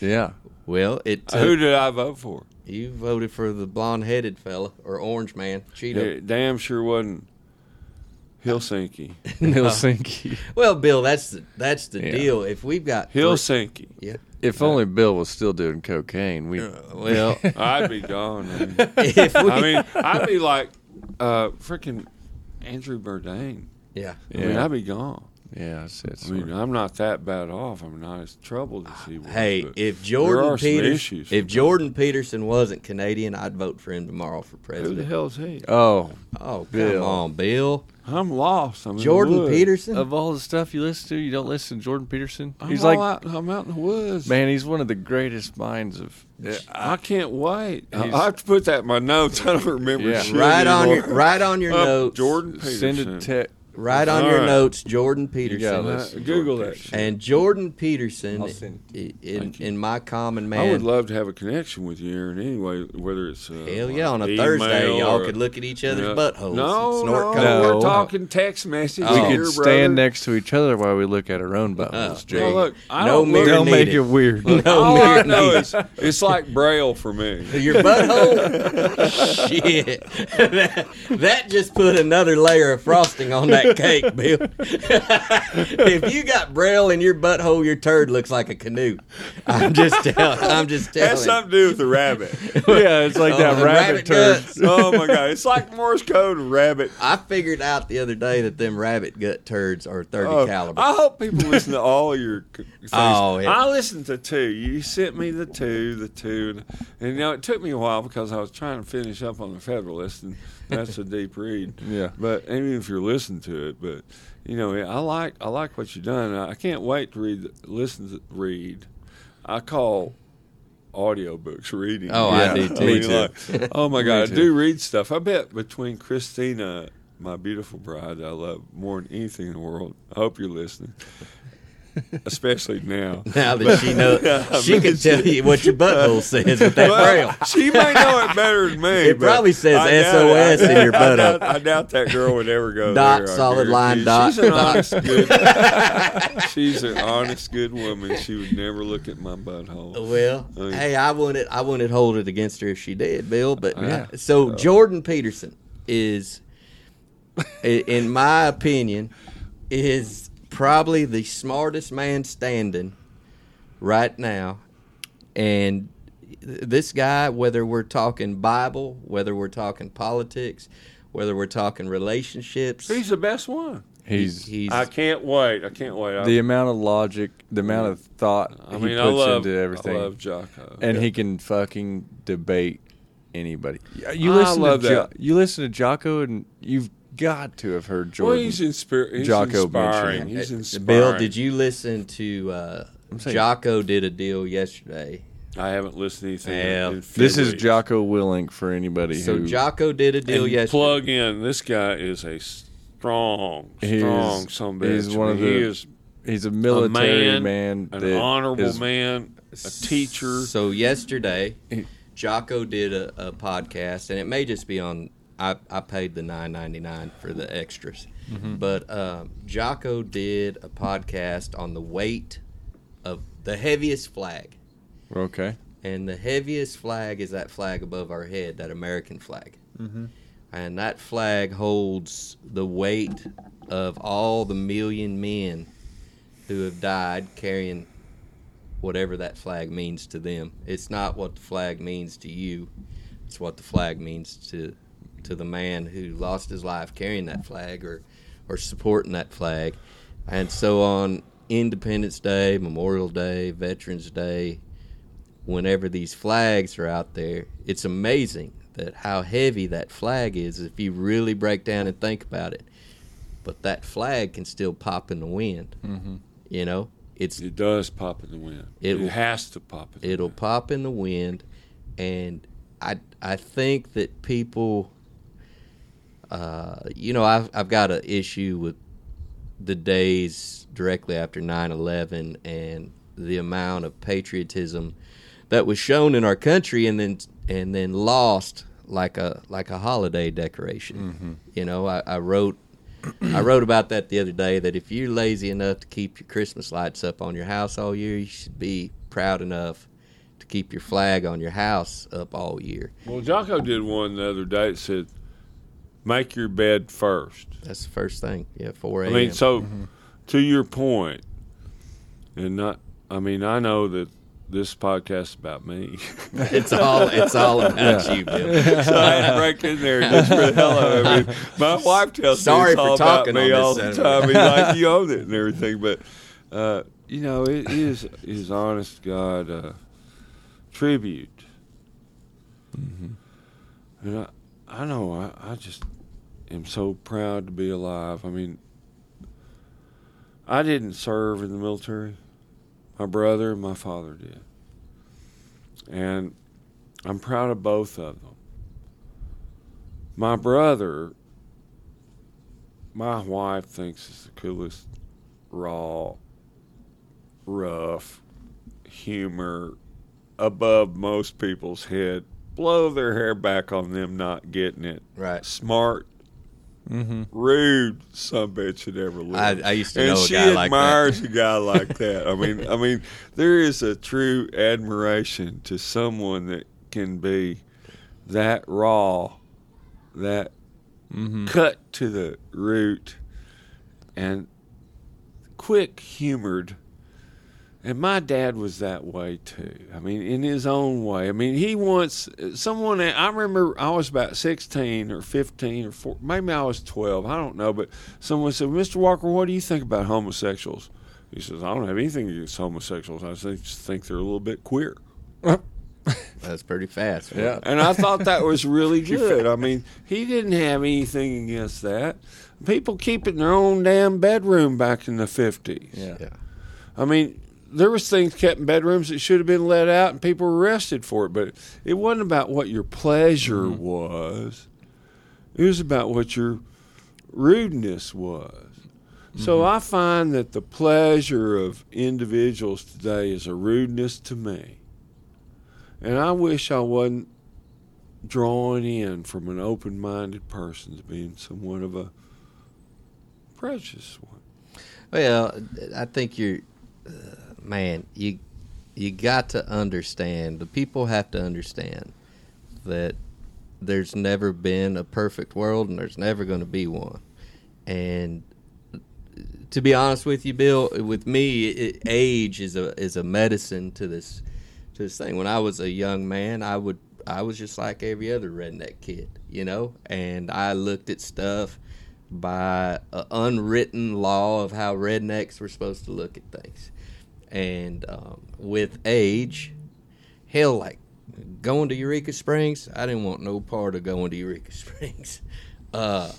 Yeah. Well, it took, Who did I vote for? you voted for the blonde-headed fella or orange man, Cheeto. It damn sure wasn't Helsinki. Helsinki. Well, Bill, that's the that's the Yeah. deal. If we've got three- Helsinki. yeah. If only Bill was still doing cocaine, we. Well, I'd be gone. I mean, if we, I mean, I'd be like uh, freaking Andrew Bourdain. yeah. I mean, Yeah. I'd be gone. yeah, it's, it's I mean, I'm not that bad off. I'm not as troubled as he was. Hey, but if there Jordan are some Peters, issues if Jordan Peterson wasn't Canadian, I'd vote for him tomorrow for president. Who the president. hell's he? oh, Oh, come Bill. on, Bill. I'm lost. I'm in the Jordan woods. Peterson. of all the stuff you listen to, you don't listen to Jordan Peterson. I'm he's all like, out, I'm out in the woods. man, he's one of the greatest minds of. I can't wait. I He's- I have to put that in my notes. I don't remember Yeah. shit Right on your right on your Uh, notes. Jordan Peterson. Send a text. Right on All your right. notes, Jordan gotta Peterson. listen. Uh, Google that Peterson. And Jordan Peterson, I'll send- i- in, Thank you. in my common man, I would love to have a connection with you, Aaron. Anyway, whether it's uh, hell yeah, on a email Thursday, y'all or- could look at each other's Yeah. buttholes. No, and snort no, coke. No. we're talking text message. Oh. We here, could brother. stand next to each other while we look at our own buttholes, Oh, Jay. Well, look, I No don't look, mirror Don't make needed. it weird. No all I mirror know needed. is it's like braille for me. Your butthole? Shit. that, that just put another layer of frosting on that cake, Bill. if you got braille in your butthole, your turd looks like a canoe. I'm just telling. I'm just telling. Has something to do with the rabbit. yeah, it's like Oh, that rabbit, rabbit turd. oh my god, it's like Morse code rabbit. I figured out the other day that them rabbit gut turds are 30 Oh, caliber. I hope people listen to all your c- things. Oh, yeah. I listened to two. You sent me the two, the two, and you know it took me a while because I was trying to finish up on the Federalist, and that's a deep read. Yeah. But even if you're listening to it, but you know, I like I like what you've done. I can't wait to read, listen to read. I call audiobooks reading. Oh, I Yeah, do I too. mean, too. like, oh my god, I do read stuff. I bet between Christina, my beautiful bride, I love more than anything in the world. I hope you're listening, especially now. now that she knows, I she mean, can tell you what your butthole says with that braille. She may know it better than me. It probably says I doubt. SOS in your I butthole. doubt, I doubt that girl would ever go Dot, there. I solid line, guarantee. dot, She's an honest, good. She's an honest, good woman. She would never look at my butthole. Well, Oh, yeah. hey, I wouldn't. I wouldn't hold it against her if she did, Bill. But Yeah. so Jordan Peterson is, in my opinion, is probably the smartest man standing right now, and this guy, whether we're talking Bible, whether we're talking politics, whether we're talking relationships, He's the best one. He's he's I can't wait. I can't wait. I, the amount of logic, the amount of thought I he mean, puts I love into everything, I love Jocko. and he can fucking debate anybody. You I listen love to jo- you listen to Jocko, and you've got to have heard well, Jordan. he's, inspir- he's Jocko inspiring. mentioned He's inspiring. Bill, did you listen to uh, saying- Jocko did a deal yesterday? I haven't listened to anything. Well, in this is. Jocko Willink for anybody So who Jocko did a deal And yesterday. plug in. This guy is a strong, He strong is- son he's one of He is he's a military man, man, an honorable is- man, a teacher. So yesterday, Jocko did a, a podcast, and it may just be on. I, I paid the nine ninety nine for the extras, Mm-hmm. but um, Jocko did a podcast on the weight of the heaviest flag, Okay, and the heaviest flag is that flag above our head, that American flag, Mm-hmm. and that flag holds the weight of all the million men who have died carrying whatever that flag means to them. It's not what the flag means to you. It's what the flag means to to the man who lost his life carrying that flag or or supporting that flag. And so on Independence Day, Memorial Day, Veterans Day, whenever these flags are out there, it's amazing that how heavy that flag is if you really break down and think about it. But that flag can still pop in the wind. Mm-hmm. You know, it's It does pop in the wind. It It, has to pop in the it'll wind. pop in the wind and i i think that people uh you know i've i've got an issue with the days directly after 9/11 and the amount of patriotism that was shown in our country and then and then lost like a like a holiday decoration you know i, I wrote I wrote about that the other day that if you're lazy enough to keep your Christmas lights up on your house all year, you should be proud enough to keep your flag on your house up all year. Well, Jocko did one the other day that said, make your bed first. That's the first thing. Yeah, 4 a.m. I mean, so to your point, and not, I mean, I know that this podcast is about me. it's all it's all about you, Bill. so I had to break in there just for the hell of it. I mean, my wife tells Sorry me it's for all about talking me all the time. I mean, like you own it and everything, but uh, you know, it is is honest God uh, tribute. Mm-hmm. And I, I know I, I just am so proud to be alive. I mean, I didn't serve in the military. My brother and my father did. And I'm proud of both of them. My brother, my wife thinks is the coolest, raw, rough, humor, above most people's head. Blow their hair back on them not getting it. Right. Smart, Mm-hmm. rude, some bitch should ever live. I, I used to and know a she guy like that. admires a guy like that. I mean, I mean, there is a true admiration to someone that can be that raw, that Mm-hmm. cut to the root, and quick humored. And my dad was that way too. I mean, in his own way. I mean, he once someone. I remember I was about sixteen or fifteen or four, maybe I was twelve. I don't know. But someone said, "Mr. Walker, what do you think about homosexuals?" He says, "I don't have anything against homosexuals. I just think they're a little bit queer." That's pretty fast. Yeah. And I thought that was really good. I mean, he didn't have anything against that. People keep it in their own damn bedroom back in the fifties. Yeah. Yeah. I mean, there was things kept in bedrooms that should have been let out, and people were arrested for it. But it wasn't about what your pleasure was; it was about what your rudeness was. So I find that the pleasure of individuals today is a rudeness to me, and I wish I wasn't drawn in from an open-minded person to being somewhat of a precious one. Well, I think you're, uh, man. You you got to understand. The people have to understand that there's never been a perfect world, and there's never going to be one. And to be honest with you, Bill, with me, it, age is a is a medicine to this to this thing. When I was a young man, I would I was just like every other redneck kid, you know, and I looked at stuff by an unwritten law of how rednecks were supposed to look at things. And um, with age, hell, like going to Eureka Springs, I didn't want no part of going to Eureka Springs. Uh,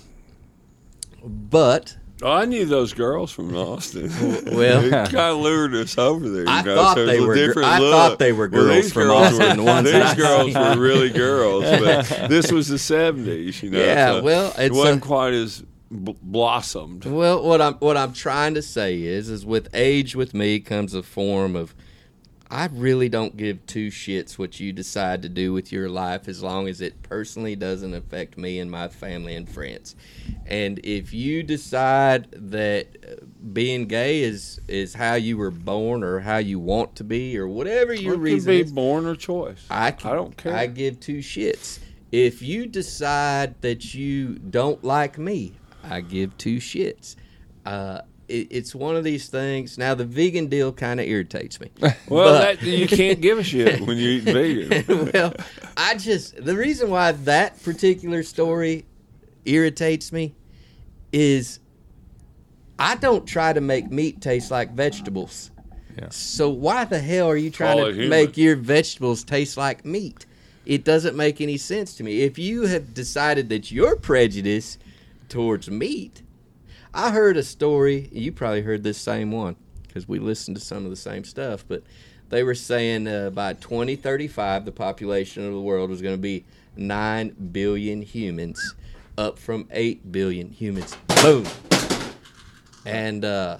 but Oh, I knew those girls from Austin. well- they kind of lured us over there. You I know, thought so they were different I look. thought they were Well, girls these from girls Austin, Were, the ones these girls were really girls, but this was the '70s. You know, Yeah, so well, it wasn't a- quite as b- blossomed. Well, what I'm what I'm trying to say is, is with age, with me comes a form of, I really don't give two shits what you decide to do with your life as long as it personally doesn't affect me and my family and friends. And if you decide that uh, being gay is is how you were born or how you want to be or whatever your It reason be is, born or choice. I, can, I don't care. I give two shits. If you decide that you don't like me, I give two shits. Uh, it, it's one of these things. Now the vegan deal kind of irritates me. well, but- that, you can't give a shit when you eat vegan. well, I just the reason why that particular story irritates me is I don't try to make meat taste like vegetables. Yeah. So why the hell are you trying Call to make your vegetables taste like meat? It doesn't make any sense to me. If you have decided that you're prejudiced towards meat, I heard a story. You probably heard this same one because we listened to some of the same stuff. But they were saying uh, by 2035, the population of the world was going to be 9 billion humans, up from 8 billion humans. Boom. And uh,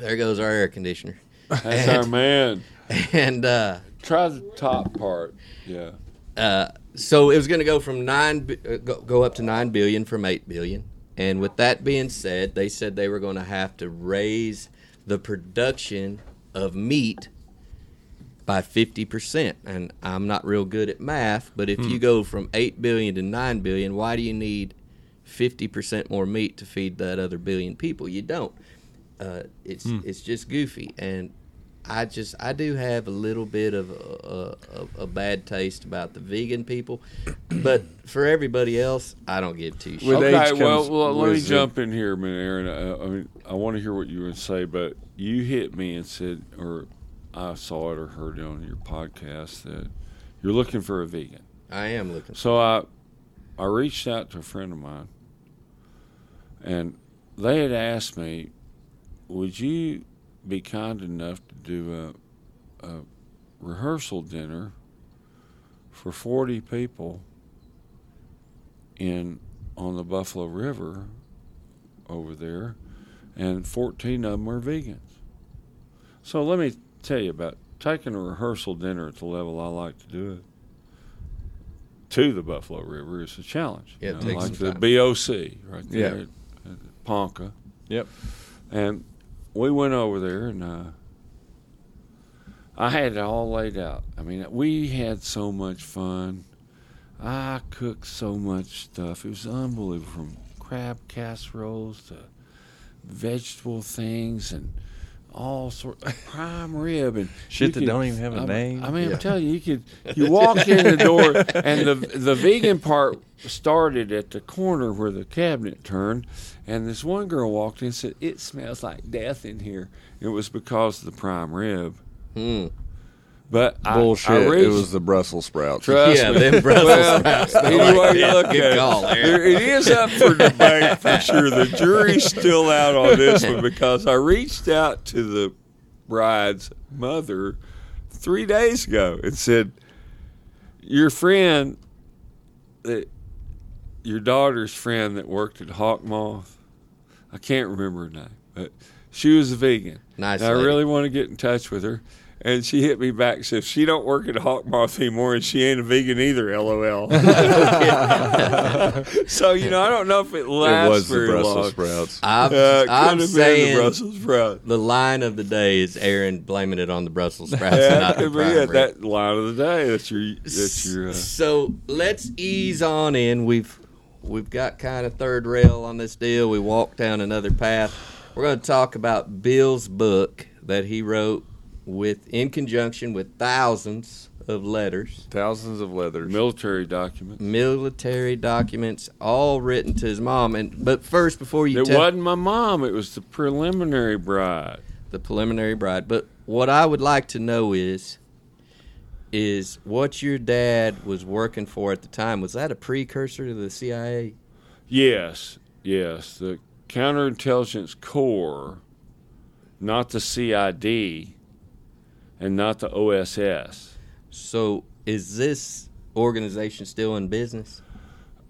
there goes our air conditioner. That's our man. And uh, Try the top part. Yeah. uh, so it was going to go from nine, uh, go, go up to nine billion from eight billion. And with that being said, they said they were going to have to raise the production of meat by fifty percent. And I'm not real good at math, but if you go from eight billion to nine billion, why do you need fifty percent more meat to feed that other billion people? You don't. Uh, it's it's just goofy and. I just I do have a little bit of a, a, a bad taste about the vegan people, but for everybody else, I don't give two shits. Okay, age well, well let me jump in here a minute, Aaron. I, I mean, I want to hear what you would say, but you hit me and said, or I saw it or heard it on your podcast that you're looking for a vegan. I am looking. So I, I reached out to a friend of mine, and they had asked me, "Would you be kind enough to do a, a rehearsal dinner for forty people in on the Buffalo River over there, and fourteen of them are vegans." So let me tell you about taking a rehearsal dinner at the level I like to do it to the Buffalo River is a challenge. Yeah, you takes like the. BOC right Yeah. there at, at Ponca. Yep. And we went over there and uh, I had it all laid out. I mean, we had so much fun. I cooked so much stuff. It was unbelievable from crab casseroles to vegetable things and all sorts prime rib and Shit that could- don't even have a I name. I mean, Yeah. I'm telling you, you could you walk in the door and the the vegan part started at the corner where the cabinet turned, and this one girl walked in and said, "It smells like death in here." It was because of the prime rib. Hmm. But Bullshit. I, it reached, was the Brussels sprouts. Trust Yeah, me. them Brussels Well, sprouts. Anyway, like you look Good at it. call, There- it is up for debate for sure. The jury's still out on this one because I reached out to the bride's mother three days ago and said, "Your friend, that your daughter's friend that worked at Hawk Moth, I can't remember her name, but she was a vegan. Nice And I really want to get in touch with her." And she hit me back and said, she don't work at Hawk Moth anymore and she ain't a vegan either, LOL. so, you know, I don't know if it lasts It lasts was the Brussels long. sprouts. I'm, Uh, I'm have been the saying Brussels sprout. the line of the day is Aaron blaming it on the Brussels sprouts, Yeah, not the could be prime it. That line of the day. That's your. That's your. Uh, So let's ease on in. We've we've got kind of third rail on this deal. We walked down another path. We're going to talk about Bill's book that he wrote with in conjunction with thousands of letters, Thousands of letters, military documents, military documents, all written to his mom. And but first, before you It tell wasn't my mom. It was the preliminary bride. the preliminary bride, but what I would like to know is is what your dad was working for at the time. Was that a precursor to the CIA? Yes, yes. The counterintelligence corps, not the CID, and not the OSS. So is this organization still in business?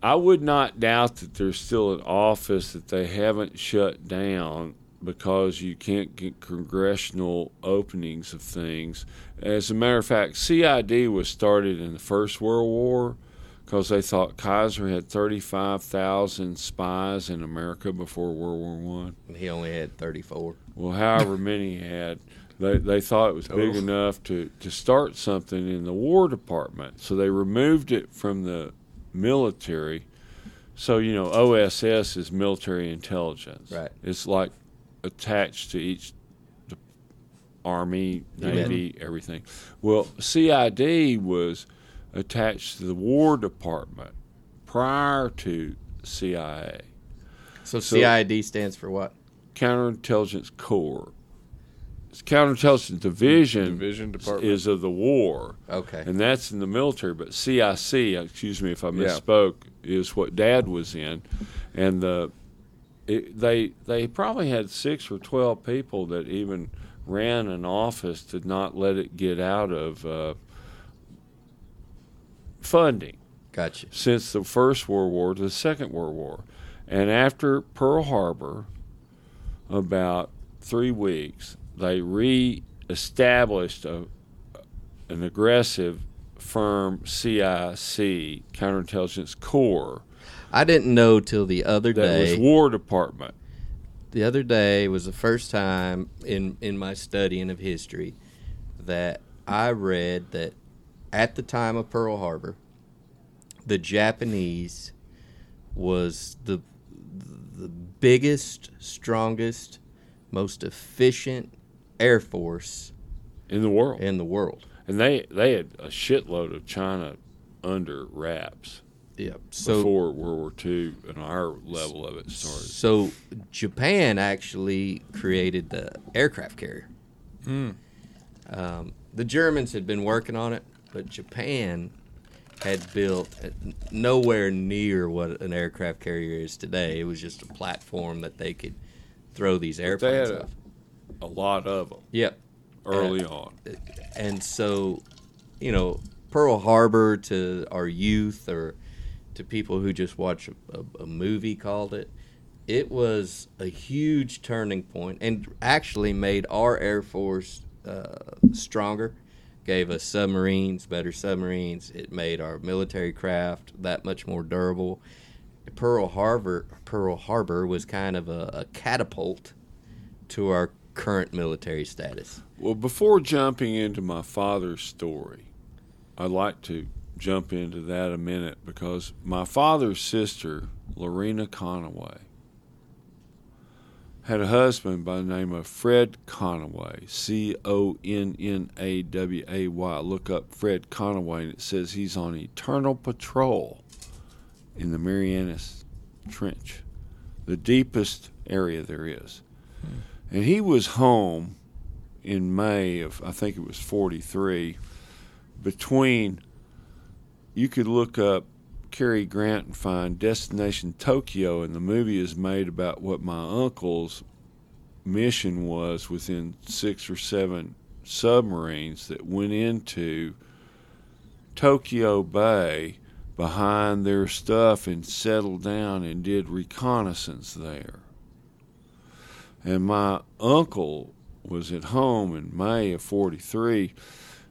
I would not doubt that there's still an office that they haven't shut down because you can't get congressional openings of things. As a matter of fact, CID was started in the First World War because they thought Kaiser had 35,000 spies in America before World War One. He only had 34. Well, however many he had, they, they thought it was big Oof. enough to, to start something in the War Department. So they removed it from the military. So, you know, OSS is military intelligence. Right. It's like attached to each de- Army. Navy, everything. Well, CID was attached to the War Department prior to CIA. So, So- CID stands for what? counterintelligence corps. Counterintelligence division, Division Department. is of the war, Okay. and that's in the military. But CIC, excuse me if I Yeah. misspoke, is what Dad was in, and the it, they they probably had six or twelve people that even ran an office to not let it get out of uh, funding Gotcha. since the First World War to the Second World War. And after Pearl Harbor, about three weeks, they re-established a, an aggressive, firm CIC counterintelligence corps I didn't know till the other that day. was War Department. the other day was the first time in in my studying of history that I read that at the time of Pearl Harbor, the Japanese was the the biggest, strongest, most efficient air force in the world, in the world. and they they had a shitload of China under wraps Yep. So before World War II, and our level of it started. So Japan actually created the aircraft carrier. Um, the Germans had been working on it, but Japan had built nowhere near what an aircraft carrier is today. It was just a platform that they could throw these They airplanes had a, off. A lot of them Yep. early on. and so you know pearl harbor to our youth or to people who just watch a, a, a movie called it it was a huge turning point and actually made our air force uh, stronger gave us submarines better submarines it made our military craft that much more durable pearl harbor pearl harbor was kind of a, a catapult to our current military status Well, before jumping into my father's story, I'd like to jump into that a minute because my father's sister, Lorena Connaway, had a husband by the name of Fred Connaway, C O N N A W A Y. Look up Fred Connaway, and it says he's on eternal patrol in the Marianas Trench, the deepest area there is. Hmm. And he was home in May of I think it was 43 between you could look up Cary Grant and find Destination Tokyo and the movie is made about what my uncle's mission was within 6 or 7 submarines that went into Tokyo Bay behind their stuff and settled down and did reconnaissance there. And my uncle was at home in May of 43,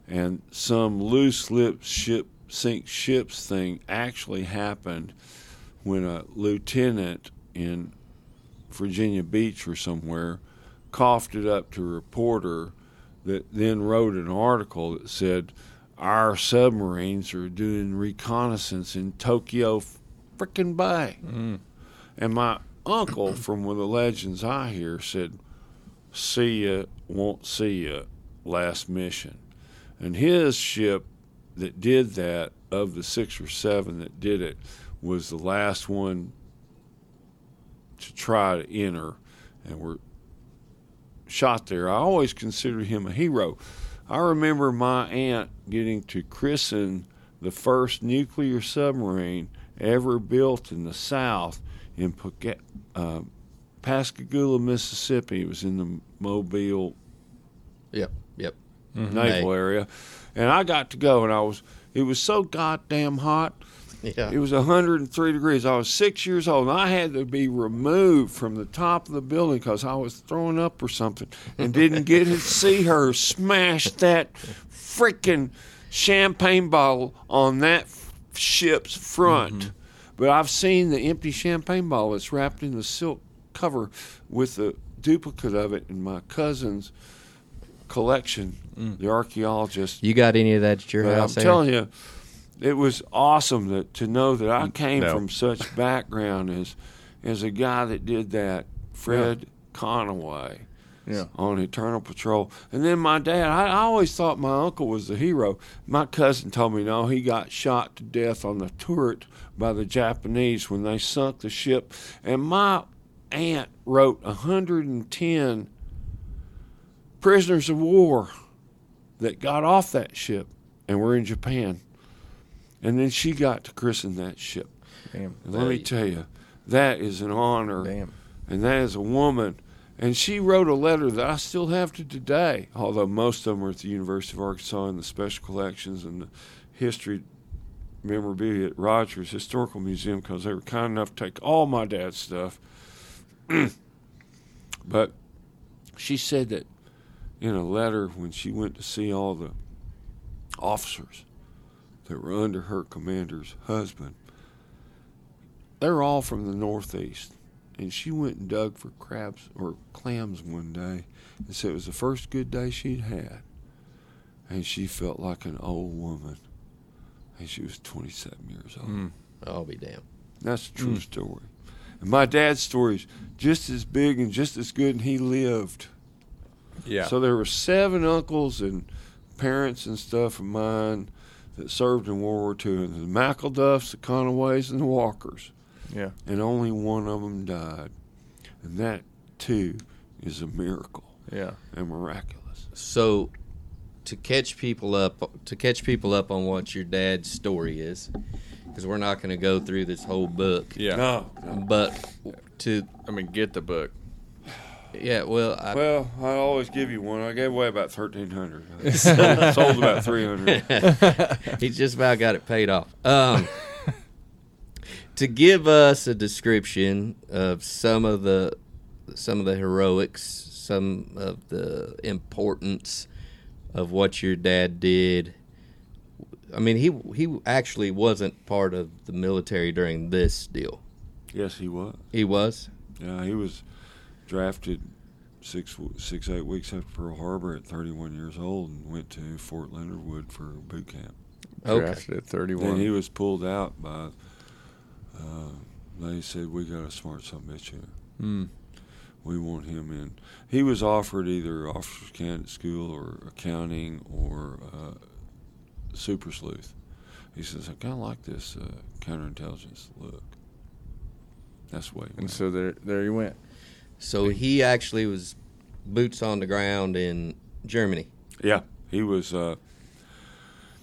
and some loose lip ship sink ships thing actually happened when a lieutenant in Virginia Beach or somewhere coughed it up to a reporter that then wrote an article that said, Our submarines are doing reconnaissance in Tokyo frickin' Bay. Mm. And my uncle, from one of the legends I hear, said, See ya, won't see ya, last mission. And his ship that did that, of the six or seven that did it, was the last one to try to enter and were shot there. I always considered him a hero. I remember my aunt getting to christen the first nuclear submarine ever built in the South in uh, Pascagoula, Mississippi. It was in the Mobile Yep, yep. naval area, and I got to go, and I was. It was so goddamn hot. Yeah. It was 103 degrees. I was six years old, and I had to be removed from the top of the building because I was throwing up or something, and didn't get to see her smash that freaking champagne bottle on that ship's front. But I've seen the empty champagne bottle that's wrapped in the silk cover with the duplicate of it in my cousin's collection. Mm. The archaeologist You got any of that at your but I'm house? Telling you, it was awesome to, to know that I mm, came No. from such background as as a guy that did that, Fred Connaway Yeah. on Eternal Patrol. And then my dad, I, I always thought my uncle was the hero. My cousin told me, no, he got shot to death on the turret by the Japanese when they sunk the ship. And my aunt wrote 110 prisoners of war that got off that ship and were in Japan. And then she got to christen that ship. Damn. And let me tell you, that is an honor. Damn. And that is a woman. And she wrote a letter that I still have to today, although most of them are at the University of Arkansas in the special collections and the history memorabilia at Rogers Historical Museum because they were kind enough to take all my dad's stuff. but she said that in a letter when she went to see all the officers that were under her commander's husband, they're all from the Northeast. And she went and dug for crabs or clams one day and said it was the first good day she'd had. And she felt like an old woman. And she was 27 years old. Mm. I'll be damned. That's a true story. And my dad's story is just as big and just as good, and he lived. Yeah. So there were seven uncles and parents and stuff of mine that served in World War II, and the McElduffs, the Connaways, and the Walkers, yeah. and only one of them died. And that, too, is a miracle Yeah. and miraculous. So, to catch people up, to catch people up on what your dad's story is, because we're not going to go through this whole book. Yeah. No, no. But to I mean, get the book. yeah, well, I, Well, I always give you one. I gave away about thirteen hundred. sold, sold about three hundred. he just about got it paid off. Um, to give us a description of some of the some of the heroics, some of the importance of what your dad did. I mean, he he actually wasn't part of the military during this deal. Yes, he was. He was. Yeah, he was drafted six six eight weeks after Pearl Harbor at 31 years old and went to Fort Leonard Wood for boot camp. Okay. Drafted at Then he was pulled out by. Uh, they said we got a smart son bitch here. Mm. We want him in. He was offered either officers candidate school or accounting or uh, super sleuth. He says I kind of like this uh, counterintelligence look. That's the way. And went. so there, there he went. So he actually was boots on the ground in Germany. Yeah, he was. Uh,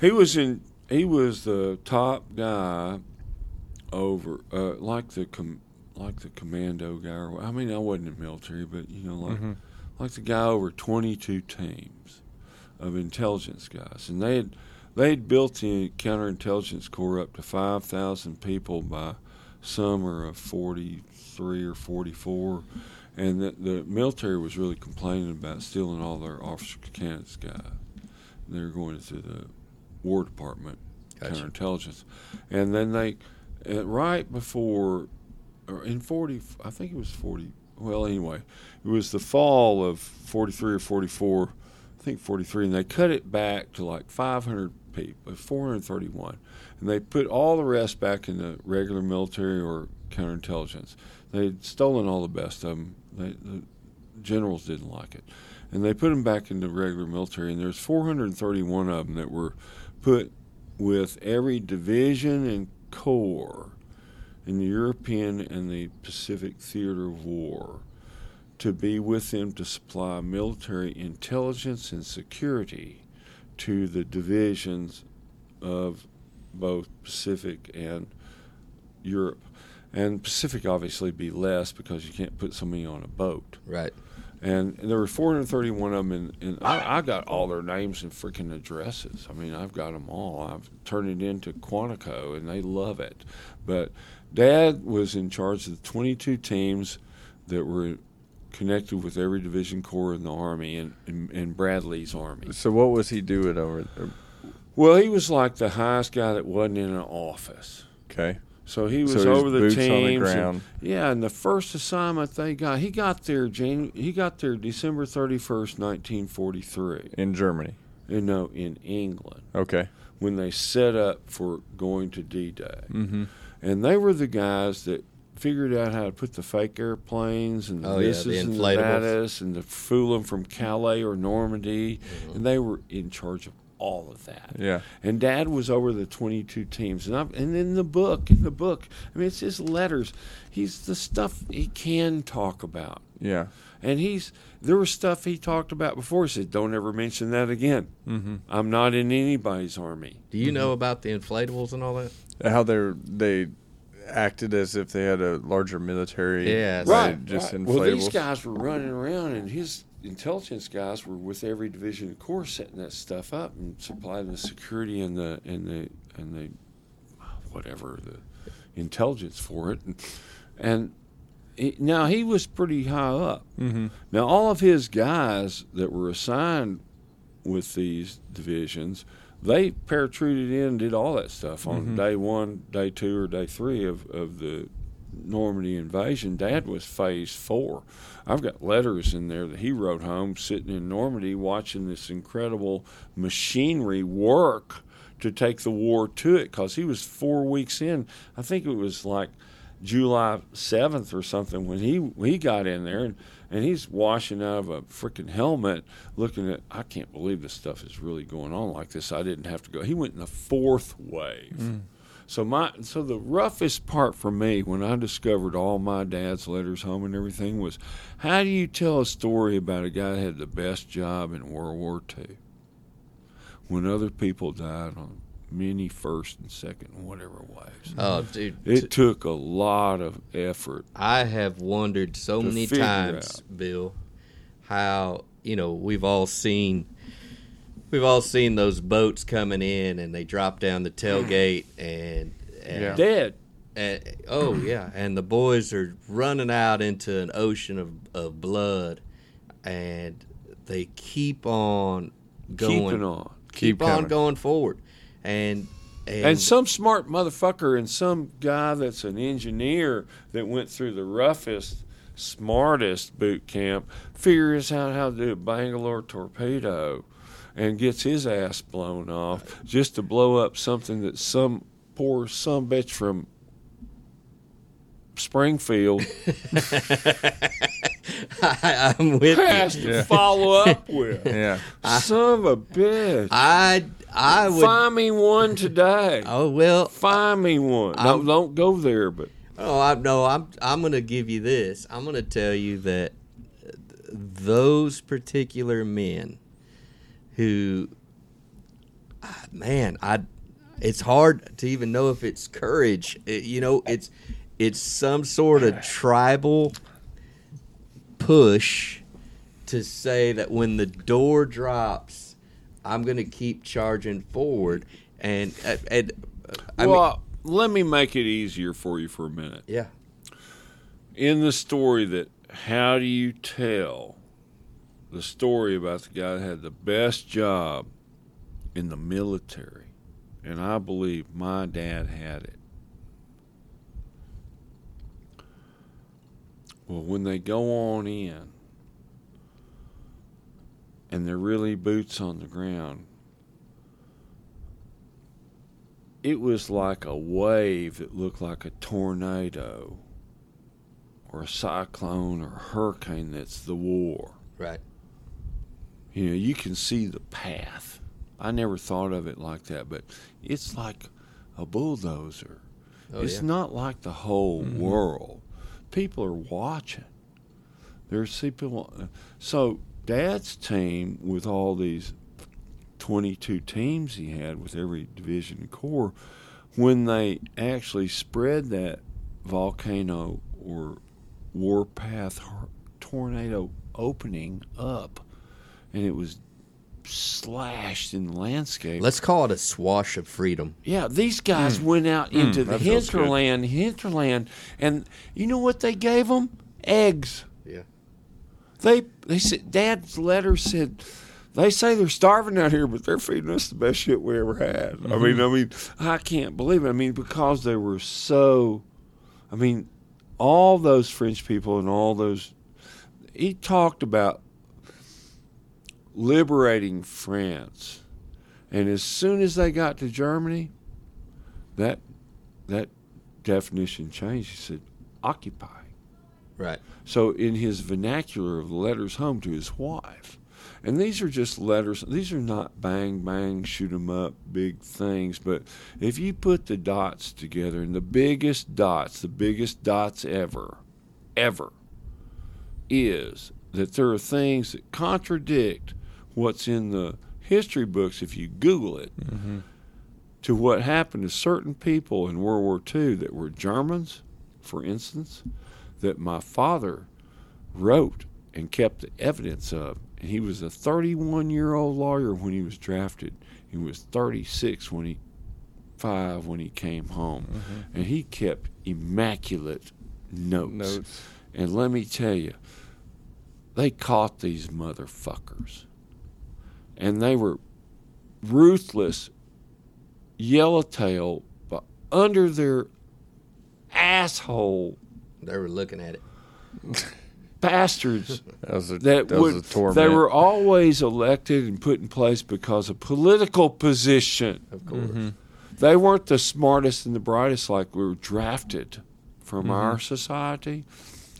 he was in. He was the top guy over, uh, like the com, like the commando guy. Or, I mean, I wasn't in the military, but you know, like Mhm. like the guy over twenty two teams of intelligence guys, and they had they had built the counterintelligence corps up to five thousand people by summer of forty three or forty four. And the, the military was really complaining about stealing all their officer candidates guys. They were going to the War Department Gotcha. counterintelligence, and then they, right before, or in forty, I think it was forty. Well, anyway, it was the fall of forty three or forty four, I think forty three, and they cut it back to like five hundred people, uh, four hundred thirty one, and they put all the rest back in the regular military or counterintelligence. They'd stolen all the best of them. They, the generals didn't like it, and they put them back into regular military. And there's 431 of them that were put with every division and corps in the European and the Pacific theater of war to be with them to supply military intelligence and security to the divisions of both Pacific and Europe. And Pacific obviously be less because you can't put so many on a boat. Right. And, and there were 431 of them, and, I, I got all their names and freaking addresses. I mean, I've got them all. I've turned it into Quantico, and they love it. But Dad was in charge of the 22 teams that were connected with every division corps in the Army and, and, and Bradley's Army. So what was he doing over there? Well, he was like the highest guy that wasn't in an office. Okay. So he was so over the teams. the and- yeah, and the first assignment they got, he got there Jan, he got there December thirty first, nineteen forty three. in Germany. No, in England Okay. when they set up for going to D Day, Mm-hmm. And they were the guys that figured out how to put the fake airplanes and the Oh, yeah, this the and that and to fool them from Calais or Normandy, and they were in charge of all of that. Yeah. And Dad was over the 22 teams, and I'm, and in the book, in the book, I mean, it's his letters. He's the stuff he can talk about, Yeah. and he's there was stuff he talked about before. He said, "Don't ever mention that again. Mm-hmm. I'm not in anybody's army." Do you know about the inflatables and all that? How they they acted as if they had a larger military. Yes. by Right. Just right. inflatables. Well, these guys were running around, and his intelligence guys were with every division of corps setting that stuff up and supplying the security and the and the and the whatever the intelligence for it, and, and he, now he was pretty high up. Mm-hmm. Now all of his guys that were assigned with these divisions, they paratrooted in, and did all that stuff on Mhm. day one, day two, or day three of, of the Normandy invasion. Dad was phase four. I've got letters in there that he wrote home sitting in Normandy watching this incredible machinery work to take the war to it because he was four weeks in. I think it was like July 7th or something when he he got in there and, and he's washing out of a freaking helmet looking at I can't believe this stuff is really going on like this. I didn't have to go. He went in the fourth wave. Mm. So my so the roughest part for me when I discovered all my dad's letters home and everything was how do you tell a story about a guy that had the best job in World War II when other people died on many first and second and whatever waves. Oh, dude. It took a lot of effort. I have wondered so many figure times, Bill, how you know we've all seen we've all seen those boats coming in and they drop down the tailgate and, and Yeah. Dead. and- oh yeah, and the boys are running out into an ocean of, of blood, and they keep on going, Keeping on. keep, Keep on going forward, and and, And some smart motherfucker and some guy that's an engineer that went through the roughest, smartest boot camp figures out how to do a Bangalore torpedo and gets his ass blown off just to blow up something that some poor some bitch from Springfield I, I'm with has you. to Yeah. follow up with. Yeah. Son of a bitch. I I would. Find me one today. Oh well, Find me one. I'm- Don't, don't go there, but Oh, I no, I'm I'm gonna give you this. I'm gonna tell you that those particular men who, ah, man, I, it's hard to even know if it's courage. It- you know, it's it's some sort of tribal push to say that when the door drops, I'm gonna keep charging forward. And uh, and, uh, I mean, well, let me make it easier for you for a minute. yeah. In the story that how do you tell the story about the guy that had the best job in the military? And I believe my dad had it. Well, when they go on in and they're really boots on the ground, it was like a wave that looked like a tornado or a cyclone or a hurricane that's the war. Right. You know, you can see the path. I never thought of it like that, but it's like a bulldozer. Oh, it's yeah. not like the whole mm-hmm. world. People are watching. There's people. Uh, so Dad's team with all these 22 teams he had with every division and corps, when they actually spread that volcano or warpath tornado opening up, and it was slashed in the landscape. Let's call it a swash of freedom. Yeah, these guys mm. went out mm, into the that good. hinterland, hinterland, and you know what they gave them? Eggs. Yeah. They they said Dad's letter said they say they're starving out here, but they're feeding us the best shit we ever had. I mean, mm-hmm. I mean, I can't believe it. I mean, because they were so. I mean, all those French people and all those. He talked about liberating France, and as soon as they got to Germany, that that definition changed. He said, "Occupy." Right. So in his vernacular of letters home to his wife, And these are just letters. These are not bang, bang, shoot 'em up, big things. But if you put the dots together, and the biggest dots, the biggest dots ever, ever, is that there are things that contradict what's in the history books if you Google it mm-hmm. to what happened to certain people in World War II that were Germans, for instance, that my father wrote and kept the evidence of. And he was a 31 year old lawyer when he was drafted. He was 36 when he five when he came home, mm-hmm. and he kept immaculate notes. Notes. And let me tell you, they caught these motherfuckers, and they were ruthless, yellowtail, but under their asshole They were looking at it. bastards That was a that, that, would was a torment. they were always elected and put in place because of political position. Of course. Mm-hmm. They weren't the smartest and the brightest like we were drafted from Mm-hmm. our society.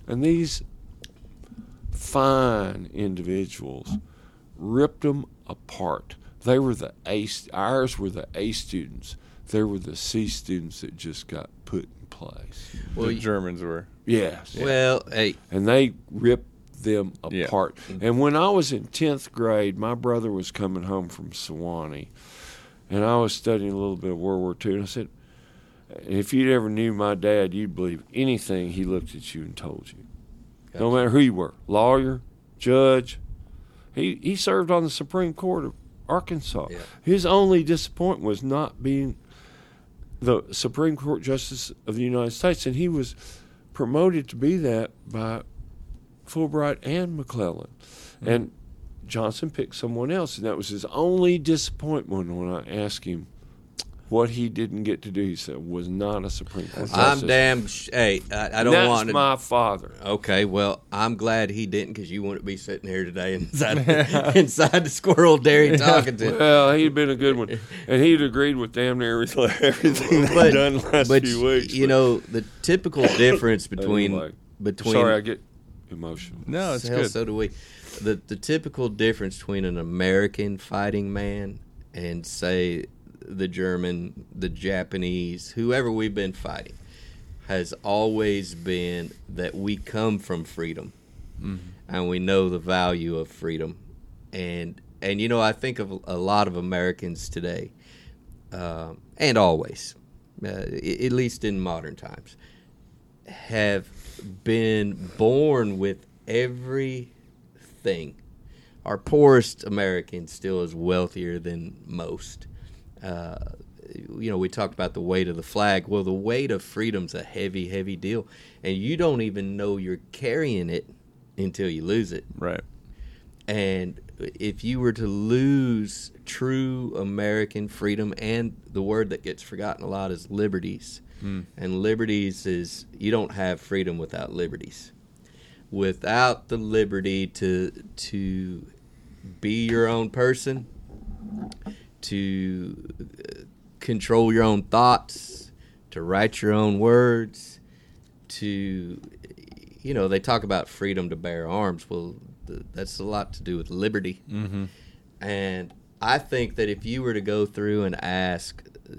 And these fine individuals ripped them apart. They were the A, ours were the A students. They were the C students that just got put in place. Well, the you- Germans were. Yes Well, hey, and they ripped them Yeah. apart. And when I was in 10th grade, my brother was coming home from Sewanee, and I was studying a little bit of World War II, and I said, if you'd ever knew my dad, you'd believe anything he looked at you and told you. No matter who you were, lawyer, judge. He, he served on the Supreme Court of Arkansas. Yeah. His only disappointment was not being the Supreme Court Justice of the United States, and he was promoted to be that by Fulbright and McClellan. Mm-hmm. And Johnson picked someone else, and that was his only disappointment when I asked him what he didn't get to do. He said was not a Supreme Court justice. I'm damn. Sh- hey, I, I don't That's want to. my father. Okay, well, I'm glad he didn't because you wouldn't be sitting here today inside inside the squirrel dairy talking to. Well, he'd been a good one, and he'd agreed with damn near everything, everything they'd But, done last but few weeks. you but know the typical difference between anyway. between. sorry, I get emotional. No, it's Hell, good. so do we. The the typical difference between an American fighting man and say the German, the Japanese, whoever we've been fighting, has always been that we come from freedom, and we know the value of freedom, and and you know I think of a lot of Americans today, um, and always, uh, at least in modern times, have been born with everything. Our poorest American still is wealthier than most. Uh, you know, we talked about the weight of the flag. Well, the weight of freedom's a heavy, heavy deal, and you don't even know you're carrying it until you lose it. Right. And if you were to lose true American freedom, and the word that gets forgotten a lot is liberties, and liberties is you don't have freedom without liberties. Without the liberty to to be your own person, to uh, control your own thoughts, to write your own words, to you know they talk about freedom to bear arms. Well, th- that's a lot to do with liberty. Mm-hmm. And I think that if you were to go through and ask uh,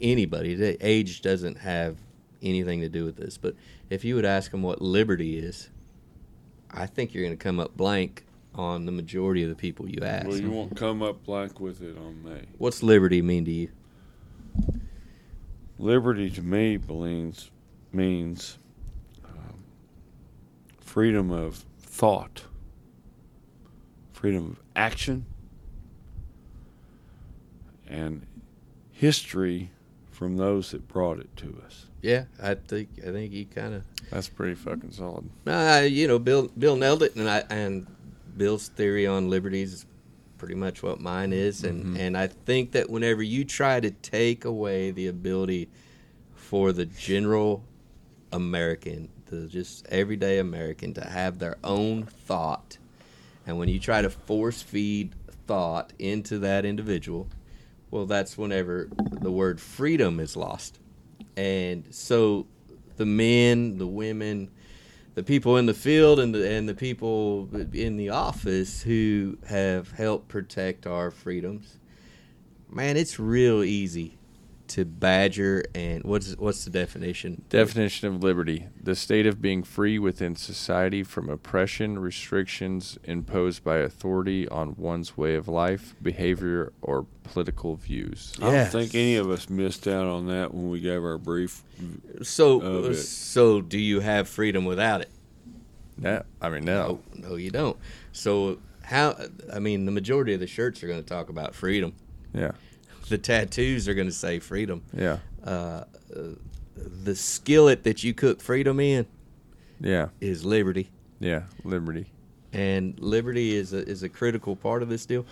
anybody, age doesn't have anything to do with this, but if you would ask them what liberty is, I think you're going to come up blank on the majority of the people you ask. Well, you won't come up blank with it on me. What's liberty mean to you? Liberty to me means means um, freedom of thought, freedom of action, and history from those that brought it to us. Yeah, I think I think you kind of That's pretty fucking solid. Uh, you know, Bill Bill nailed it, and I and Bill's theory on liberties is pretty much what mine is, and mm-hmm. and I think that whenever you try to take away the ability for the general American, the just everyday American, to have their own thought, and when you try to force feed thought into that individual, well, that's whenever the word freedom is lost. And so the men, the women, the people in the field and the and the people in the office who have helped protect our freedoms. Man, it's real easy to badger and what's what's the definition? Definition of liberty: the state of being free within society from oppression, restrictions imposed by authority on one's way of life, behavior, or political views. I don't think any of us missed out on that when we gave our brief. So uh, so do you have freedom without it? No, I mean no. No, no, you don't. So how? I mean, the majority of the shirts are going to talk about freedom. Yeah, The tattoos are going to say freedom. yeah, Uh, uh, the skillet that you cook freedom in yeah, is liberty, yeah. Liberty. and liberty is a is a critical part of this deal.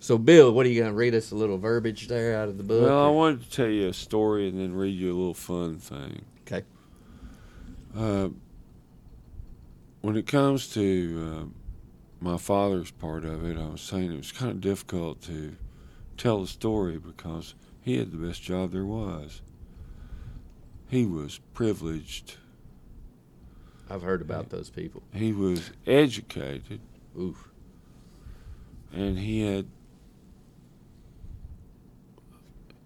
So, Bill, what are you going to read us a little verbiage there out of the book? Well, I wanted to tell you a story and then read you a little fun thing. okay. Uh, when it comes to uh, my father's part of it, I was saying it was kind of difficult to tell the story because he had the best job there was. He was privileged. I've heard about those people. He was educated, Oof. and he had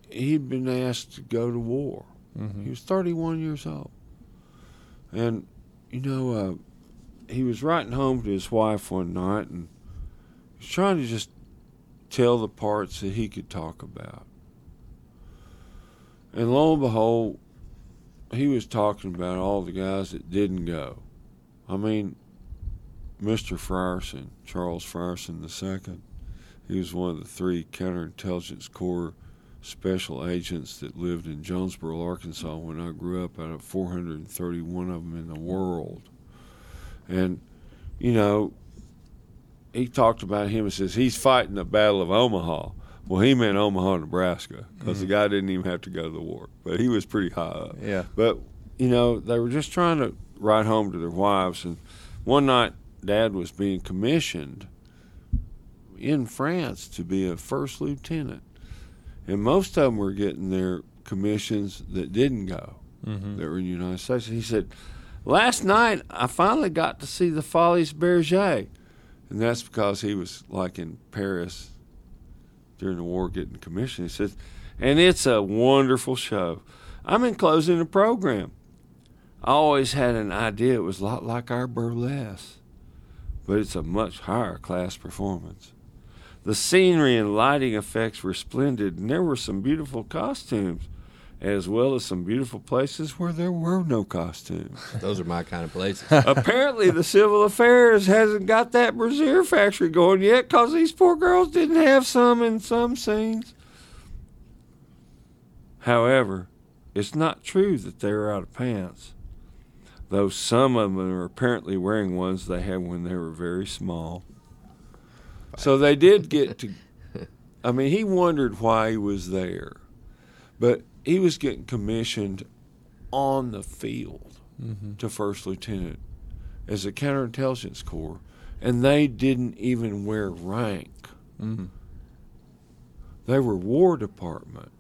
he'd been asked to go to war. Mm-hmm. He was 31 years old. And, you know, uh, he was writing home to his wife one night and he was trying to just tell the parts that he could talk about. And lo and behold, he was talking about all the guys that didn't go. I mean, Mr. Frierson, Charles Frierson II, he was one of the three counterintelligence corps special agents that lived in Jonesboro, Arkansas when I grew up out of 431 of them in the world. And, you know, he talked about him and says he's fighting the Battle of Omaha. Well, he meant Omaha, Nebraska, because the guy didn't even have to go to the war, but he was pretty high up. Yeah. But, you know, they were just trying to write home to their wives. And one night, Dad was being commissioned in France to be a first lieutenant. And most of them were getting their commissions that didn't go, Mm-hmm. that were in the United States. And he said, Last night, I finally got to see the Folies Bergère. And that's because he was like in Paris during the war getting commissioned. He says, and it's a wonderful show. I'm enclosing the program. I always had an idea it was a lot like our burlesque, but it's a much higher class performance. The scenery and lighting effects were splendid, and there were some beautiful costumes, as well as some beautiful places where there were no costumes. Those are my kind of places. Apparently, the civil affairs hasn't got that brassiere factory going yet because these poor girls didn't have some in some scenes. However, it's not true that they were out of pants, though some of them are apparently wearing ones they had when they were very small. So they did get to. I mean, he wondered why he was there, but he was getting commissioned on the field Mm-hmm. to first lieutenant as a counterintelligence corps, and they didn't even wear rank. Mm-hmm. They were War Department.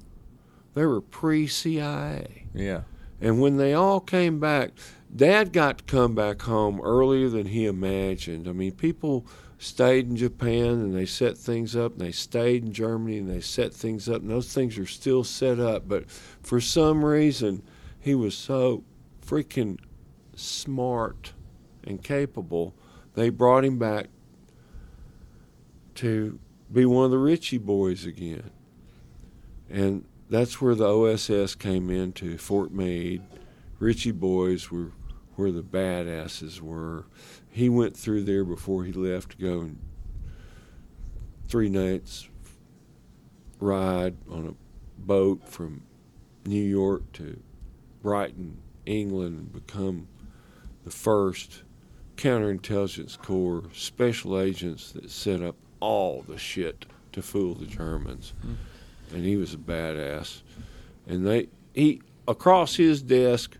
They were pre CIA. Yeah. And when they all came back, Dad got to come back home earlier than he imagined. I mean, people stayed in Japan and they set things up, and they stayed in Germany and they set things up, and those things are still set up. But for some reason, he was so freaking smart and capable, they brought him back to be one of the Ritchie boys again. And that's where the OSS came into Fort Meade. Ritchie boys were where the badasses were. He went through there before he left to go and three nights ride on a boat from New York to Brighton, England, and become the first counterintelligence corps special agents that set up all the shit to fool the Germans. Hmm. And he was a badass. And they he across his desk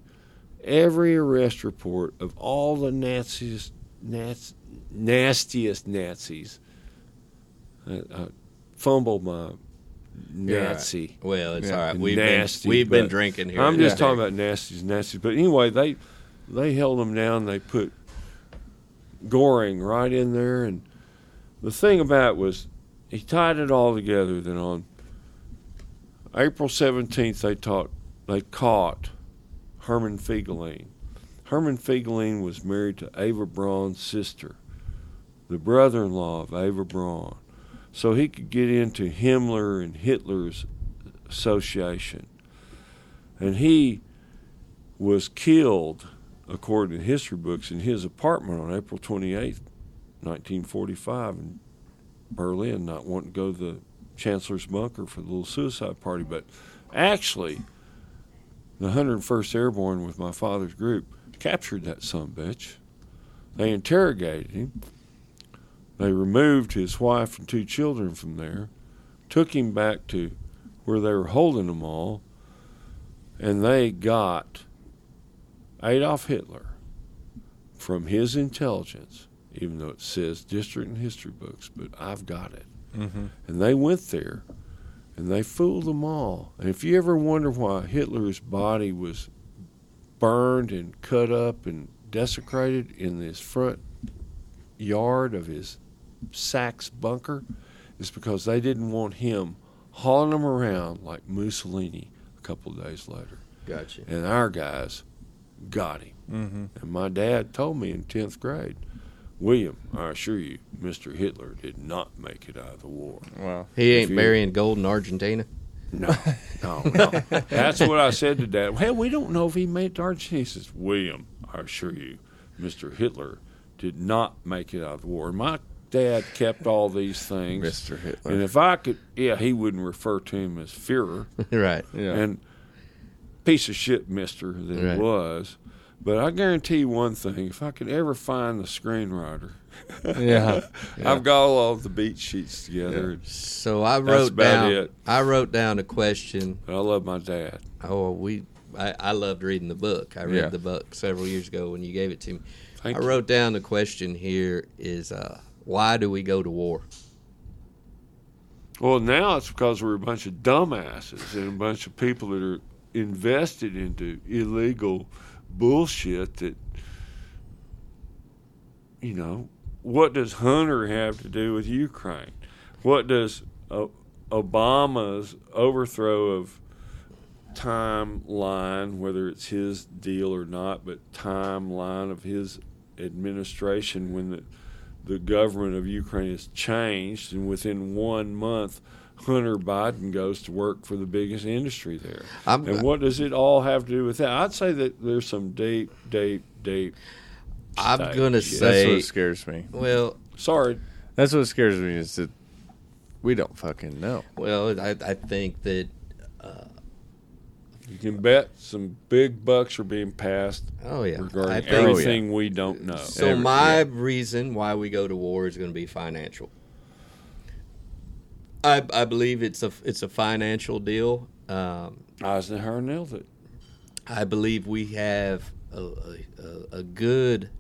every arrest report of all the Nazis, Nastiest Nazis. I, I fumbled my Nazi. Well, it's Yeah. all right. We've Nasty, been we've been drinking here. I'm just talking about nasties, nasties. But anyway, they they held them down. They put Goring right in there, and the thing about it was he tied it all together. Then on April seventeenth, they taught they caught Herman Fegelein. Herman Fegelein was married to Eva Braun's sister, the brother-in-law of Eva Braun, so he could get into Himmler and Hitler's association, and he was killed according to history books, in his apartment on April 28, 1945, in Berlin, not wanting to go to the Chancellor's bunker for the little suicide party. But actually, the 101st Airborne with my father's group captured that son bitch. They interrogated him. They removed his wife and two children from there, took him back to where they were holding them all, and they got Adolf Hitler, from his intelligence, even though it says district and history books, but I've got it. Mm-hmm. And they went there and they fooled them all. And if you ever wonder why Hitler's body was burned and cut up and desecrated in this front yard of his Sachs bunker, is because they didn't want him hauling them around like Mussolini a couple of days later. Gotcha. And our guys got him. Mm-hmm. And my dad told me in 10th grade, William, I assure you, Mr. Hitler did not make it out of the war. Wow. He ain't you- burying gold in Argentina. No, no, no. That's what I said to Dad. Well, we don't know if he made it to Argentina. He says, William, I assure you, Mr. Hitler did not make it out of the war. My dad kept all these things. Mr. Hitler. And if I could, yeah, he wouldn't refer to him as Führer. right. yeah. and piece of shit mister that Right. was. But I guarantee you one thing: if I could ever find the screenwriter, yeah. Yeah. I've got all of the beat sheets together. So I That's wrote about down. it. I wrote down a question. I love my dad. Oh, we. I, I loved reading the book. I read Yeah. the book several years ago when you gave it to me. Thank I you. wrote down the question here is uh, why do we go to war? Well, now it's because we're a bunch of dumbasses and a bunch of people that are invested into illegal bullshit that, you know, what does Hunter have to do with Ukraine? What does uh, Obama's overthrow of timeline, whether it's his deal or not, but timeline of his administration when the the government of Ukraine has changed, and within one month, Hunter Biden goes to work for the biggest industry there. I'm, And what does it all have to do with that? I'd say that there's some deep, deep, deep. I'm state gonna shit. That's what scares me. well, Sorry, That's what scares me is that we don't fucking know. well, I, I think that. you can bet some big bucks are being passed Oh yeah, I regarding think everything we don't know. So Every- my yeah. reason why we go to war is going to be financial. I I believe it's a it's a financial deal. Um, Eisenhower nailed it. I believe we have a, a, a- a good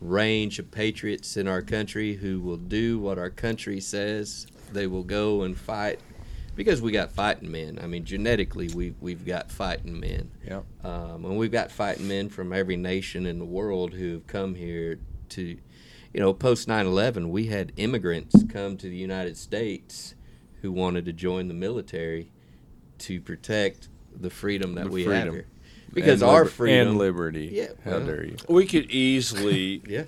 range of patriots in our country who will do what our country says. They will go and fight because we got fighting men. I mean, genetically, we we've got fighting men. Yep. Um, and we've got fighting men from every nation in the world who have come here to, you know, post 9 11, we had immigrants come to the United States who wanted to join the military to protect the freedom that The we have here. Because And our liber- freedom. and liberty. Yeah, How dare you? We could easily Yeah.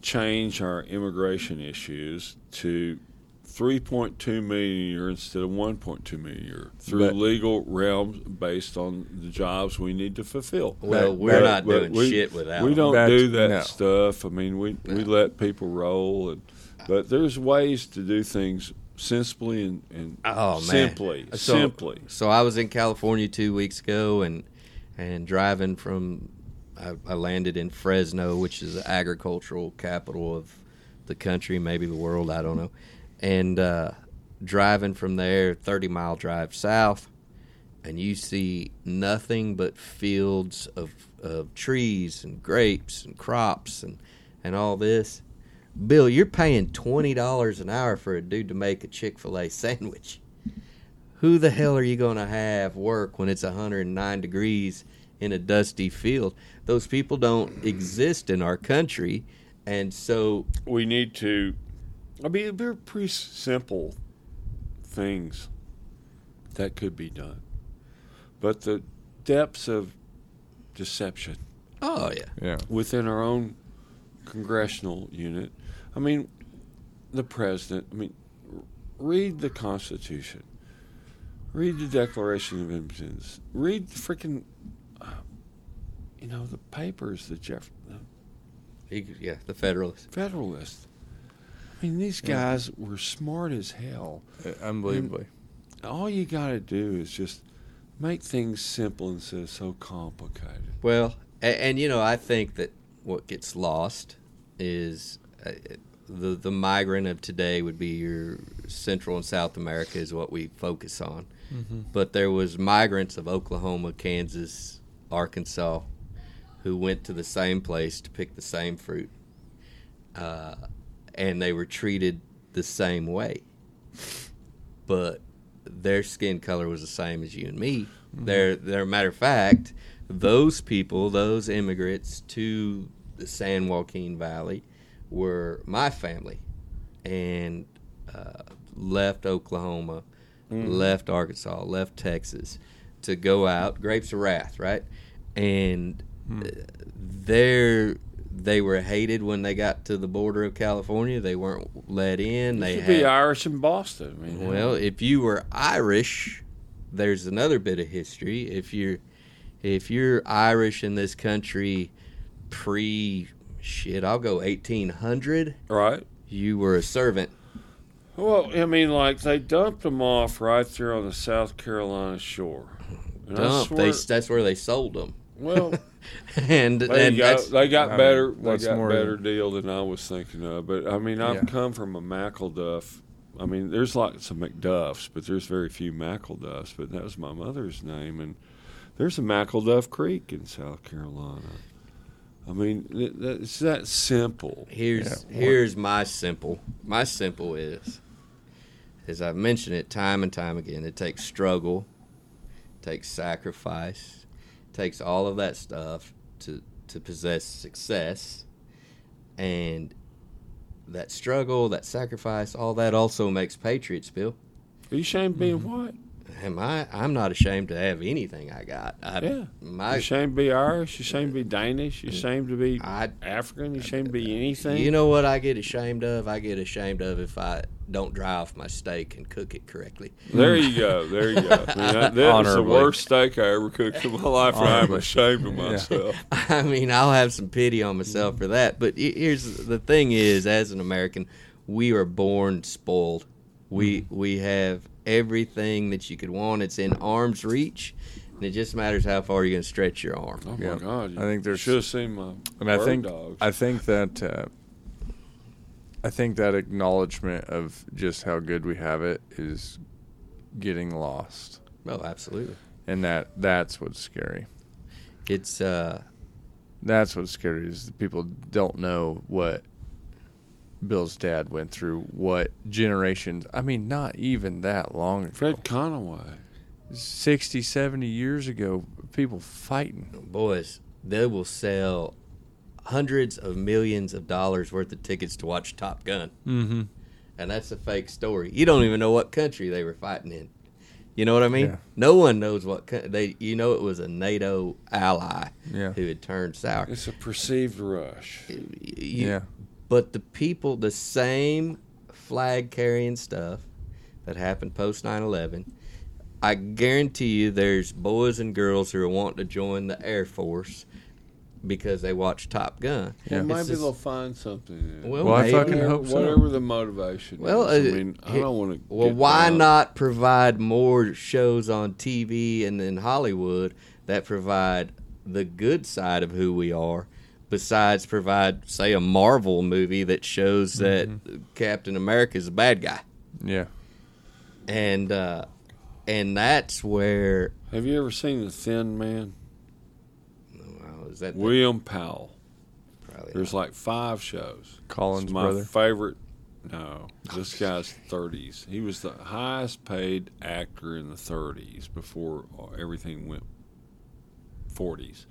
change our immigration issues to 3.2 million a year instead of 1.2 million a year through But- legal realms based on the jobs we need to fulfill. Well, Back- we're back- not but doing we- shit without We don't Back- do that no. stuff. I mean, we, we let people roll, and but there's ways to do things sensibly and, and Oh, man. simply, So- simply. So I was in California two weeks ago, and and driving from, I, I landed in Fresno, which is the agricultural capital of the country, maybe the world, I don't know. And uh, driving from there, thirty mile drive south, and you see nothing but fields of of trees and grapes and crops and and all this. Bill, you're paying twenty dollars an hour for a dude to make a Chick Fil A sandwich who the hell are you going to have work when it's 109 degrees in a dusty field. Those people don't exist in our country, and so we need to. I mean, they're pretty simple things that could be done, but the depths of deception oh yeah, Yeah. within our own congressional unit. I mean, the president. I mean, read the Constitution. Read the Declaration of Independence. Read the freaking, you know, the papers, the Jeff, the He- yeah, the Federalists. Federalist. I mean, these guys were smart as hell. Uh, Unbelievably. All you got to do is just make things simple instead of so complicated. Well, and, and you know, I think that what gets lost is uh, the the migrant of today would be your Central and South America is what we focus on. But there was migrants of Oklahoma, Kansas, Arkansas, who went to the same place to pick the same fruit, uh, and they were treated the same way. But their skin color was the same as you and me. They're, they're matter of fact, those people, those immigrants to the San Joaquin Valley, were my family, and uh, left Oklahoma, left Arkansas, left Texas to go out. Grapes of Wrath, right? And uh, they're they were hated when they got to the border of California. They weren't let in. They You could had, be Irish in Boston. I mean, well, if you were Irish, there's another bit of history. If you're if you're Irish in this country pre shit, I'll go 1800, right? you were a servant. Well, I mean, like they dumped them off right there on the South Carolina shore. And Dump. swear- They that's where they sold them. Well, and they and got they got I mean, better. they what's got more better than- deal than I was thinking of. But I mean, I've Yeah. come from a McElduff. I mean, there's lots of McDuffs, but there's very few McElduffs. But that was my mother's name, and there's a McElduff Creek in South Carolina. I mean, it's that simple. Here's Yeah. here's my simple. My simple is, as I've mentioned it time and time again, it takes struggle, takes sacrifice, takes all of that stuff to to possess success, and that struggle, that sacrifice, all that also makes patriots. Bill, Are you ashamed of being Mm-hmm. white? am I? I'm not ashamed to have anything I got. I, Yeah. You my ashamed to be Irish? You ashamed to be Danish? You ashamed to be I African? You ashamed to be anything? You know what I get ashamed of? I get ashamed of if I don't dry off my steak and cook it correctly. There you go. There you go. I mean, that, that was the worst steak I ever cooked in my life, and I'm ashamed of Yeah. myself. I mean, I'll have some pity on myself for that. But here's the thing: is as an American, we are born spoiled. We we have everything that you could want. It's in arm's reach, and it just matters how far you're going to stretch your arm. Oh Yeah. my God! You I think there's- should have seen my And I bird think dogs. I think that uh, I think that acknowledgement of just how good we have it is getting lost, Oh, absolutely. and that that's what's scary. It's uh, That's what's scary is that people don't know what Bill's dad went through, what generations. I mean, not even that long ago. Fred Connaway. 60, 70 years ago, people fighting. boys. They will sell hundreds of millions of dollars worth of tickets to watch Top Gun. Mm-hmm. and that's a fake story. You don't even know what country they were fighting in. You know what I mean? Yeah. No one knows what co- they. You know, it was a NATO ally Yeah. who had turned sour. It's a perceived rush. You- yeah. But the people, the same flag carrying stuff that happened post 9/11, I guarantee you, there's boys and girls who are wanting to join the Air Force because they watch Top Gun. Yeah. Well, maybe just- they'll find something. In it. Well, Well, I fucking whatever, hope so. whatever the motivation. Well, is. uh, I mean, I don't want to. Well, why not provide more shows on TV and in Hollywood that provide the good side of who we are, besides provide, say, a Marvel movie that shows that Captain America is a bad guy, Yeah. and uh, and that's where Have you ever seen The Thin Man? Well, is that the- William Powell. probably There's not. like five shows. Collins' It's my brother. favorite. No, this guy's 30s. He was the highest paid actor in the 30s before everything went forties.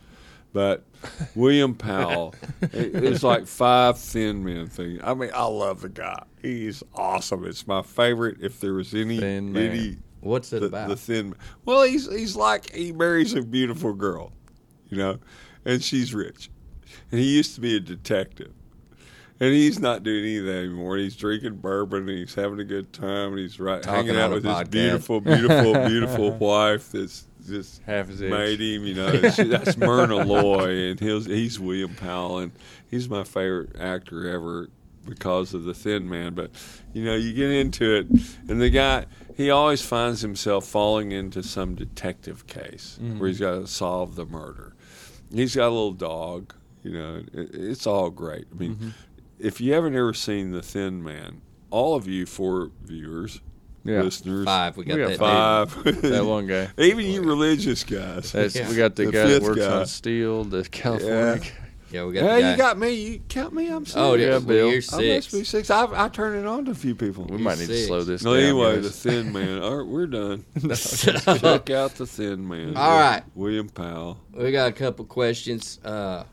But William Powell, it, it was like five thin men thing. I mean, I love the guy. He's awesome. It's my favorite. If there was any Thin man. any What's it the, about? the thin. Well, he's he's like he marries a beautiful girl, you know, and she's rich, and he used to be a detective, and he's not doing any of that anymore. He's drinking bourbon, and he's having a good time, and he's right Talking hanging out with his podcast. beautiful, beautiful, beautiful wife that's just Half his age. made him. You know, she, that's Myrna Loy, and he's he's William Powell, and he's my favorite actor ever because of the Thin Man. But you know, you get into it, and the guy he always finds himself falling into some detective case where mm-hmm. he's got to solve the murder. He's got a little dog. You know, it, it's all great. I mean, mm-hmm. if you haven't ever seen the Thin Man, all of you four viewers, Yeah. listeners, Five. We got, We got that. five, That one guy. even you religious guys. That's, Yeah. We got the, The guy that works guy. on steel, the California. guy. Yeah, we got. Yeah, the guy. you got me. You count me. I'm six. Oh, yeah, Yeah, Bill. you're I six. must be six. I, I turn it on to a few people. We might need to slow this No, down. anyway, the. Thin Man. All right, we're done. So- Check out the Thin Man. All right. William Powell. We got a couple questions. Uh,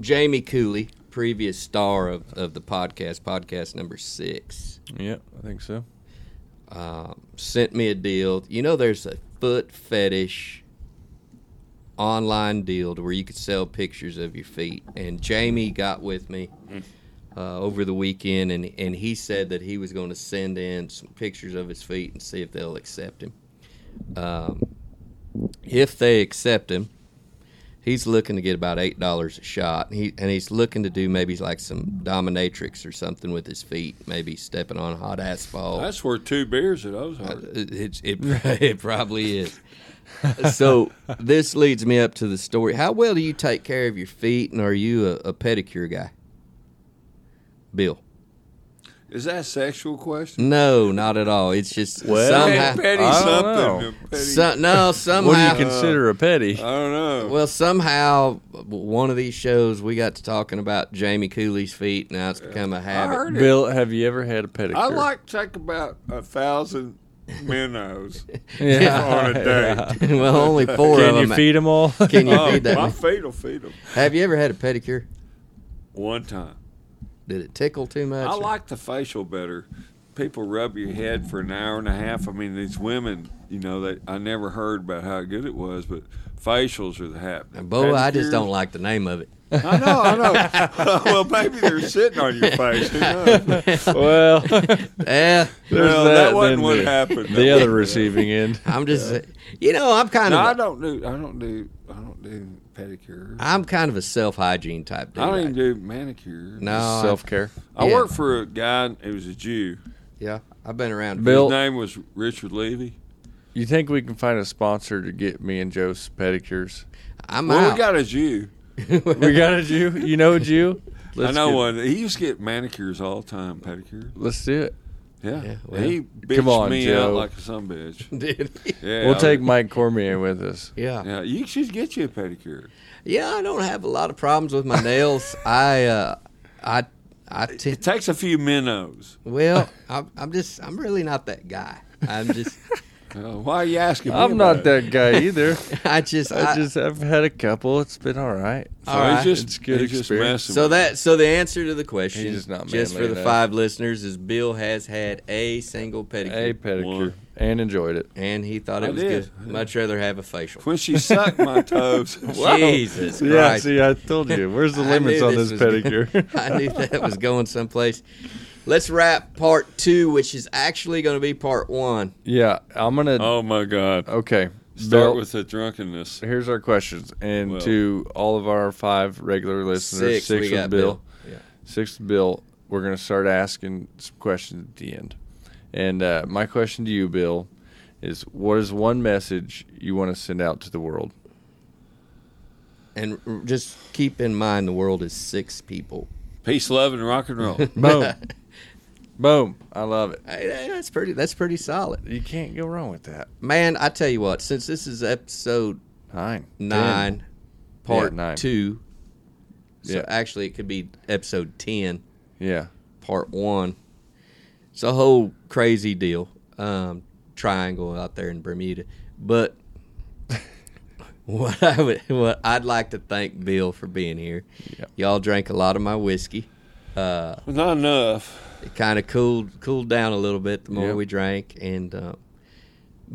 Jamie Cooley, previous star of, of the podcast, podcast number six, yeah, I think so. um, sent me a deal. You know, there's a foot fetish online deal to where you could sell pictures of your feet. And Jamie got with me uh, over the weekend, and and he said that he was going to send in some pictures of his feet and see if they'll accept him. Um, if they accept him, he's looking to get about eight dollars a shot. He and he's looking to do maybe like some dominatrix or something with his feet, maybe stepping on hot asphalt. That's worth two beers at Ozark. Uh, It, it, it probably is. so this leads me up to the story. How well do you take care of your feet, and are you a, a pedicure guy, Bill? Is that a sexual question? No, not at all. It's just Well, somehow. petty something. know. Petty, So, no, somehow. What do you consider a petty? I don't know. well, somehow, one of these shows we got to talking about Jamie Cooley's feet. Now it's become a habit. heard it. Bill, have you ever had a pedicure? I like to take about a thousand minnows yeah. on a day. well, only four Can of you them. feed them all? Can you Oh, feed that? my many? feet will feed them. Have you ever had a pedicure? One time. Did it tickle too much? I like the facial better. People rub your head for an hour and a half. I mean, these women, you know, they, I never heard about how good it was, but facials are the hap. Boy, I just don't like the name of it. I know, I know. well, maybe they're sitting on your face. Who knows? well, Yeah, Well, that, that wasn't what the- happened. the other receiving end. I'm just, you know, I'm kind No, of, I a, don't do. I don't do. I don't do pedicure. I'm kind of a self hygiene type dude. I don't even do manicure. No, Self care. I Yeah. worked for a guy. It was a Jew. Yeah, I've been around. Bill- His name was Richard Levy. You think we can find a sponsor to get me and Joe's pedicures? I'm Well, out. we got a Jew. We got a Jew. You know a Jew? I know get- one. He used to get manicures all the time, pedicures. Let's do it. Yeah. Yeah, well- he bitched Come on, me Joe. out like a some bitch. Dude. Yeah. we'll I- take Mike Cormier with us. Yeah. Yeah, you should get you a pedicure. yeah, I don't have a lot of problems with my nails. I, uh, I, I t- It takes a few minnows. well, I'm, I'm just, I'm really not that guy. I'm just, Uh, why are you asking me? I'm about not it? that guy either. I just, I I, just I've had a couple. It's been all right. So All just, It's good just experience. messing So that so the answer to the question, He's just not just for the enough. five listeners, is Bill has had a single pedicure, A pedicure One. and enjoyed it. and he thought it I was did. good. Much rather have a facial. When she sucked my toes. Jesus Christ! Yeah, see, I told you. Where's the limits on this this pedicure? I knew that was going someplace. Let's wrap part two, which is actually going to be part one. yeah, I'm gonna. Oh my God. Okay, Start Bill, with the drunkenness. Here's our questions, and Well. to all of our five regular listeners, Six, we with got Bill, Bill. Yeah. six with Bill. We're gonna start asking some questions at the end. And uh, my question to you, Bill, is: What is one message you want to send out to the world? And r- just keep in mind, the world is six people. Peace, love, and rock and roll. Boom, boom. I love it. Hey, hey, that's pretty. That's pretty solid, You can't go wrong with that. man. I tell you what. Since this is episode Nine, nine, Ten. part Yeah, nine. two. So Yeah. actually, it could be episode ten, Yeah, part one. It's a whole crazy deal. Um, triangle out there in Bermuda, but what I would, what I'd like to thank Bill for being here. Yep. Y'all drank a lot of my whiskey. Uh, Not enough. It kind of cooled cooled down a little bit the more Yep. we drank. And uh,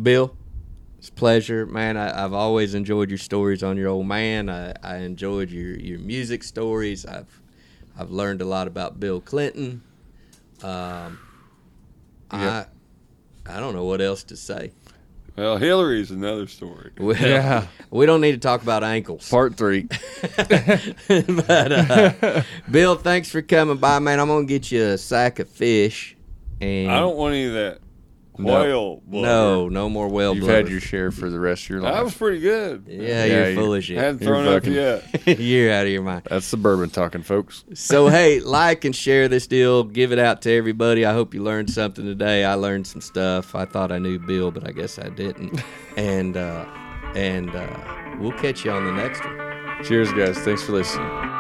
Bill, it's a pleasure, man. I, I've always enjoyed your stories on your old man. I, I enjoyed your, your music stories. I've I've learned a lot about Bill Clinton. Um, Yep. I I don't know what else to say. Well, Hillary's another story. Well, Yeah. we don't need to talk about ankles. Part three. but uh, Bill, thanks for coming by, man. I'm gonna get you a sack of fish. And I don't want any of that No. Whale. blubber. no, no more whale You've blubber. had your share for the rest of your life. That was pretty good. yeah, Yeah, you're you- full of shit. Hadn't You're thrown up yet. you're out of your mind. That's the bourbon talking, folks. So hey, like and share this deal. Give it out to everybody. I hope you learned something today. I learned some stuff. I thought I knew Bill, but I guess I didn't. and uh, and uh, we'll catch you on the next one. Cheers, guys. Thanks for listening.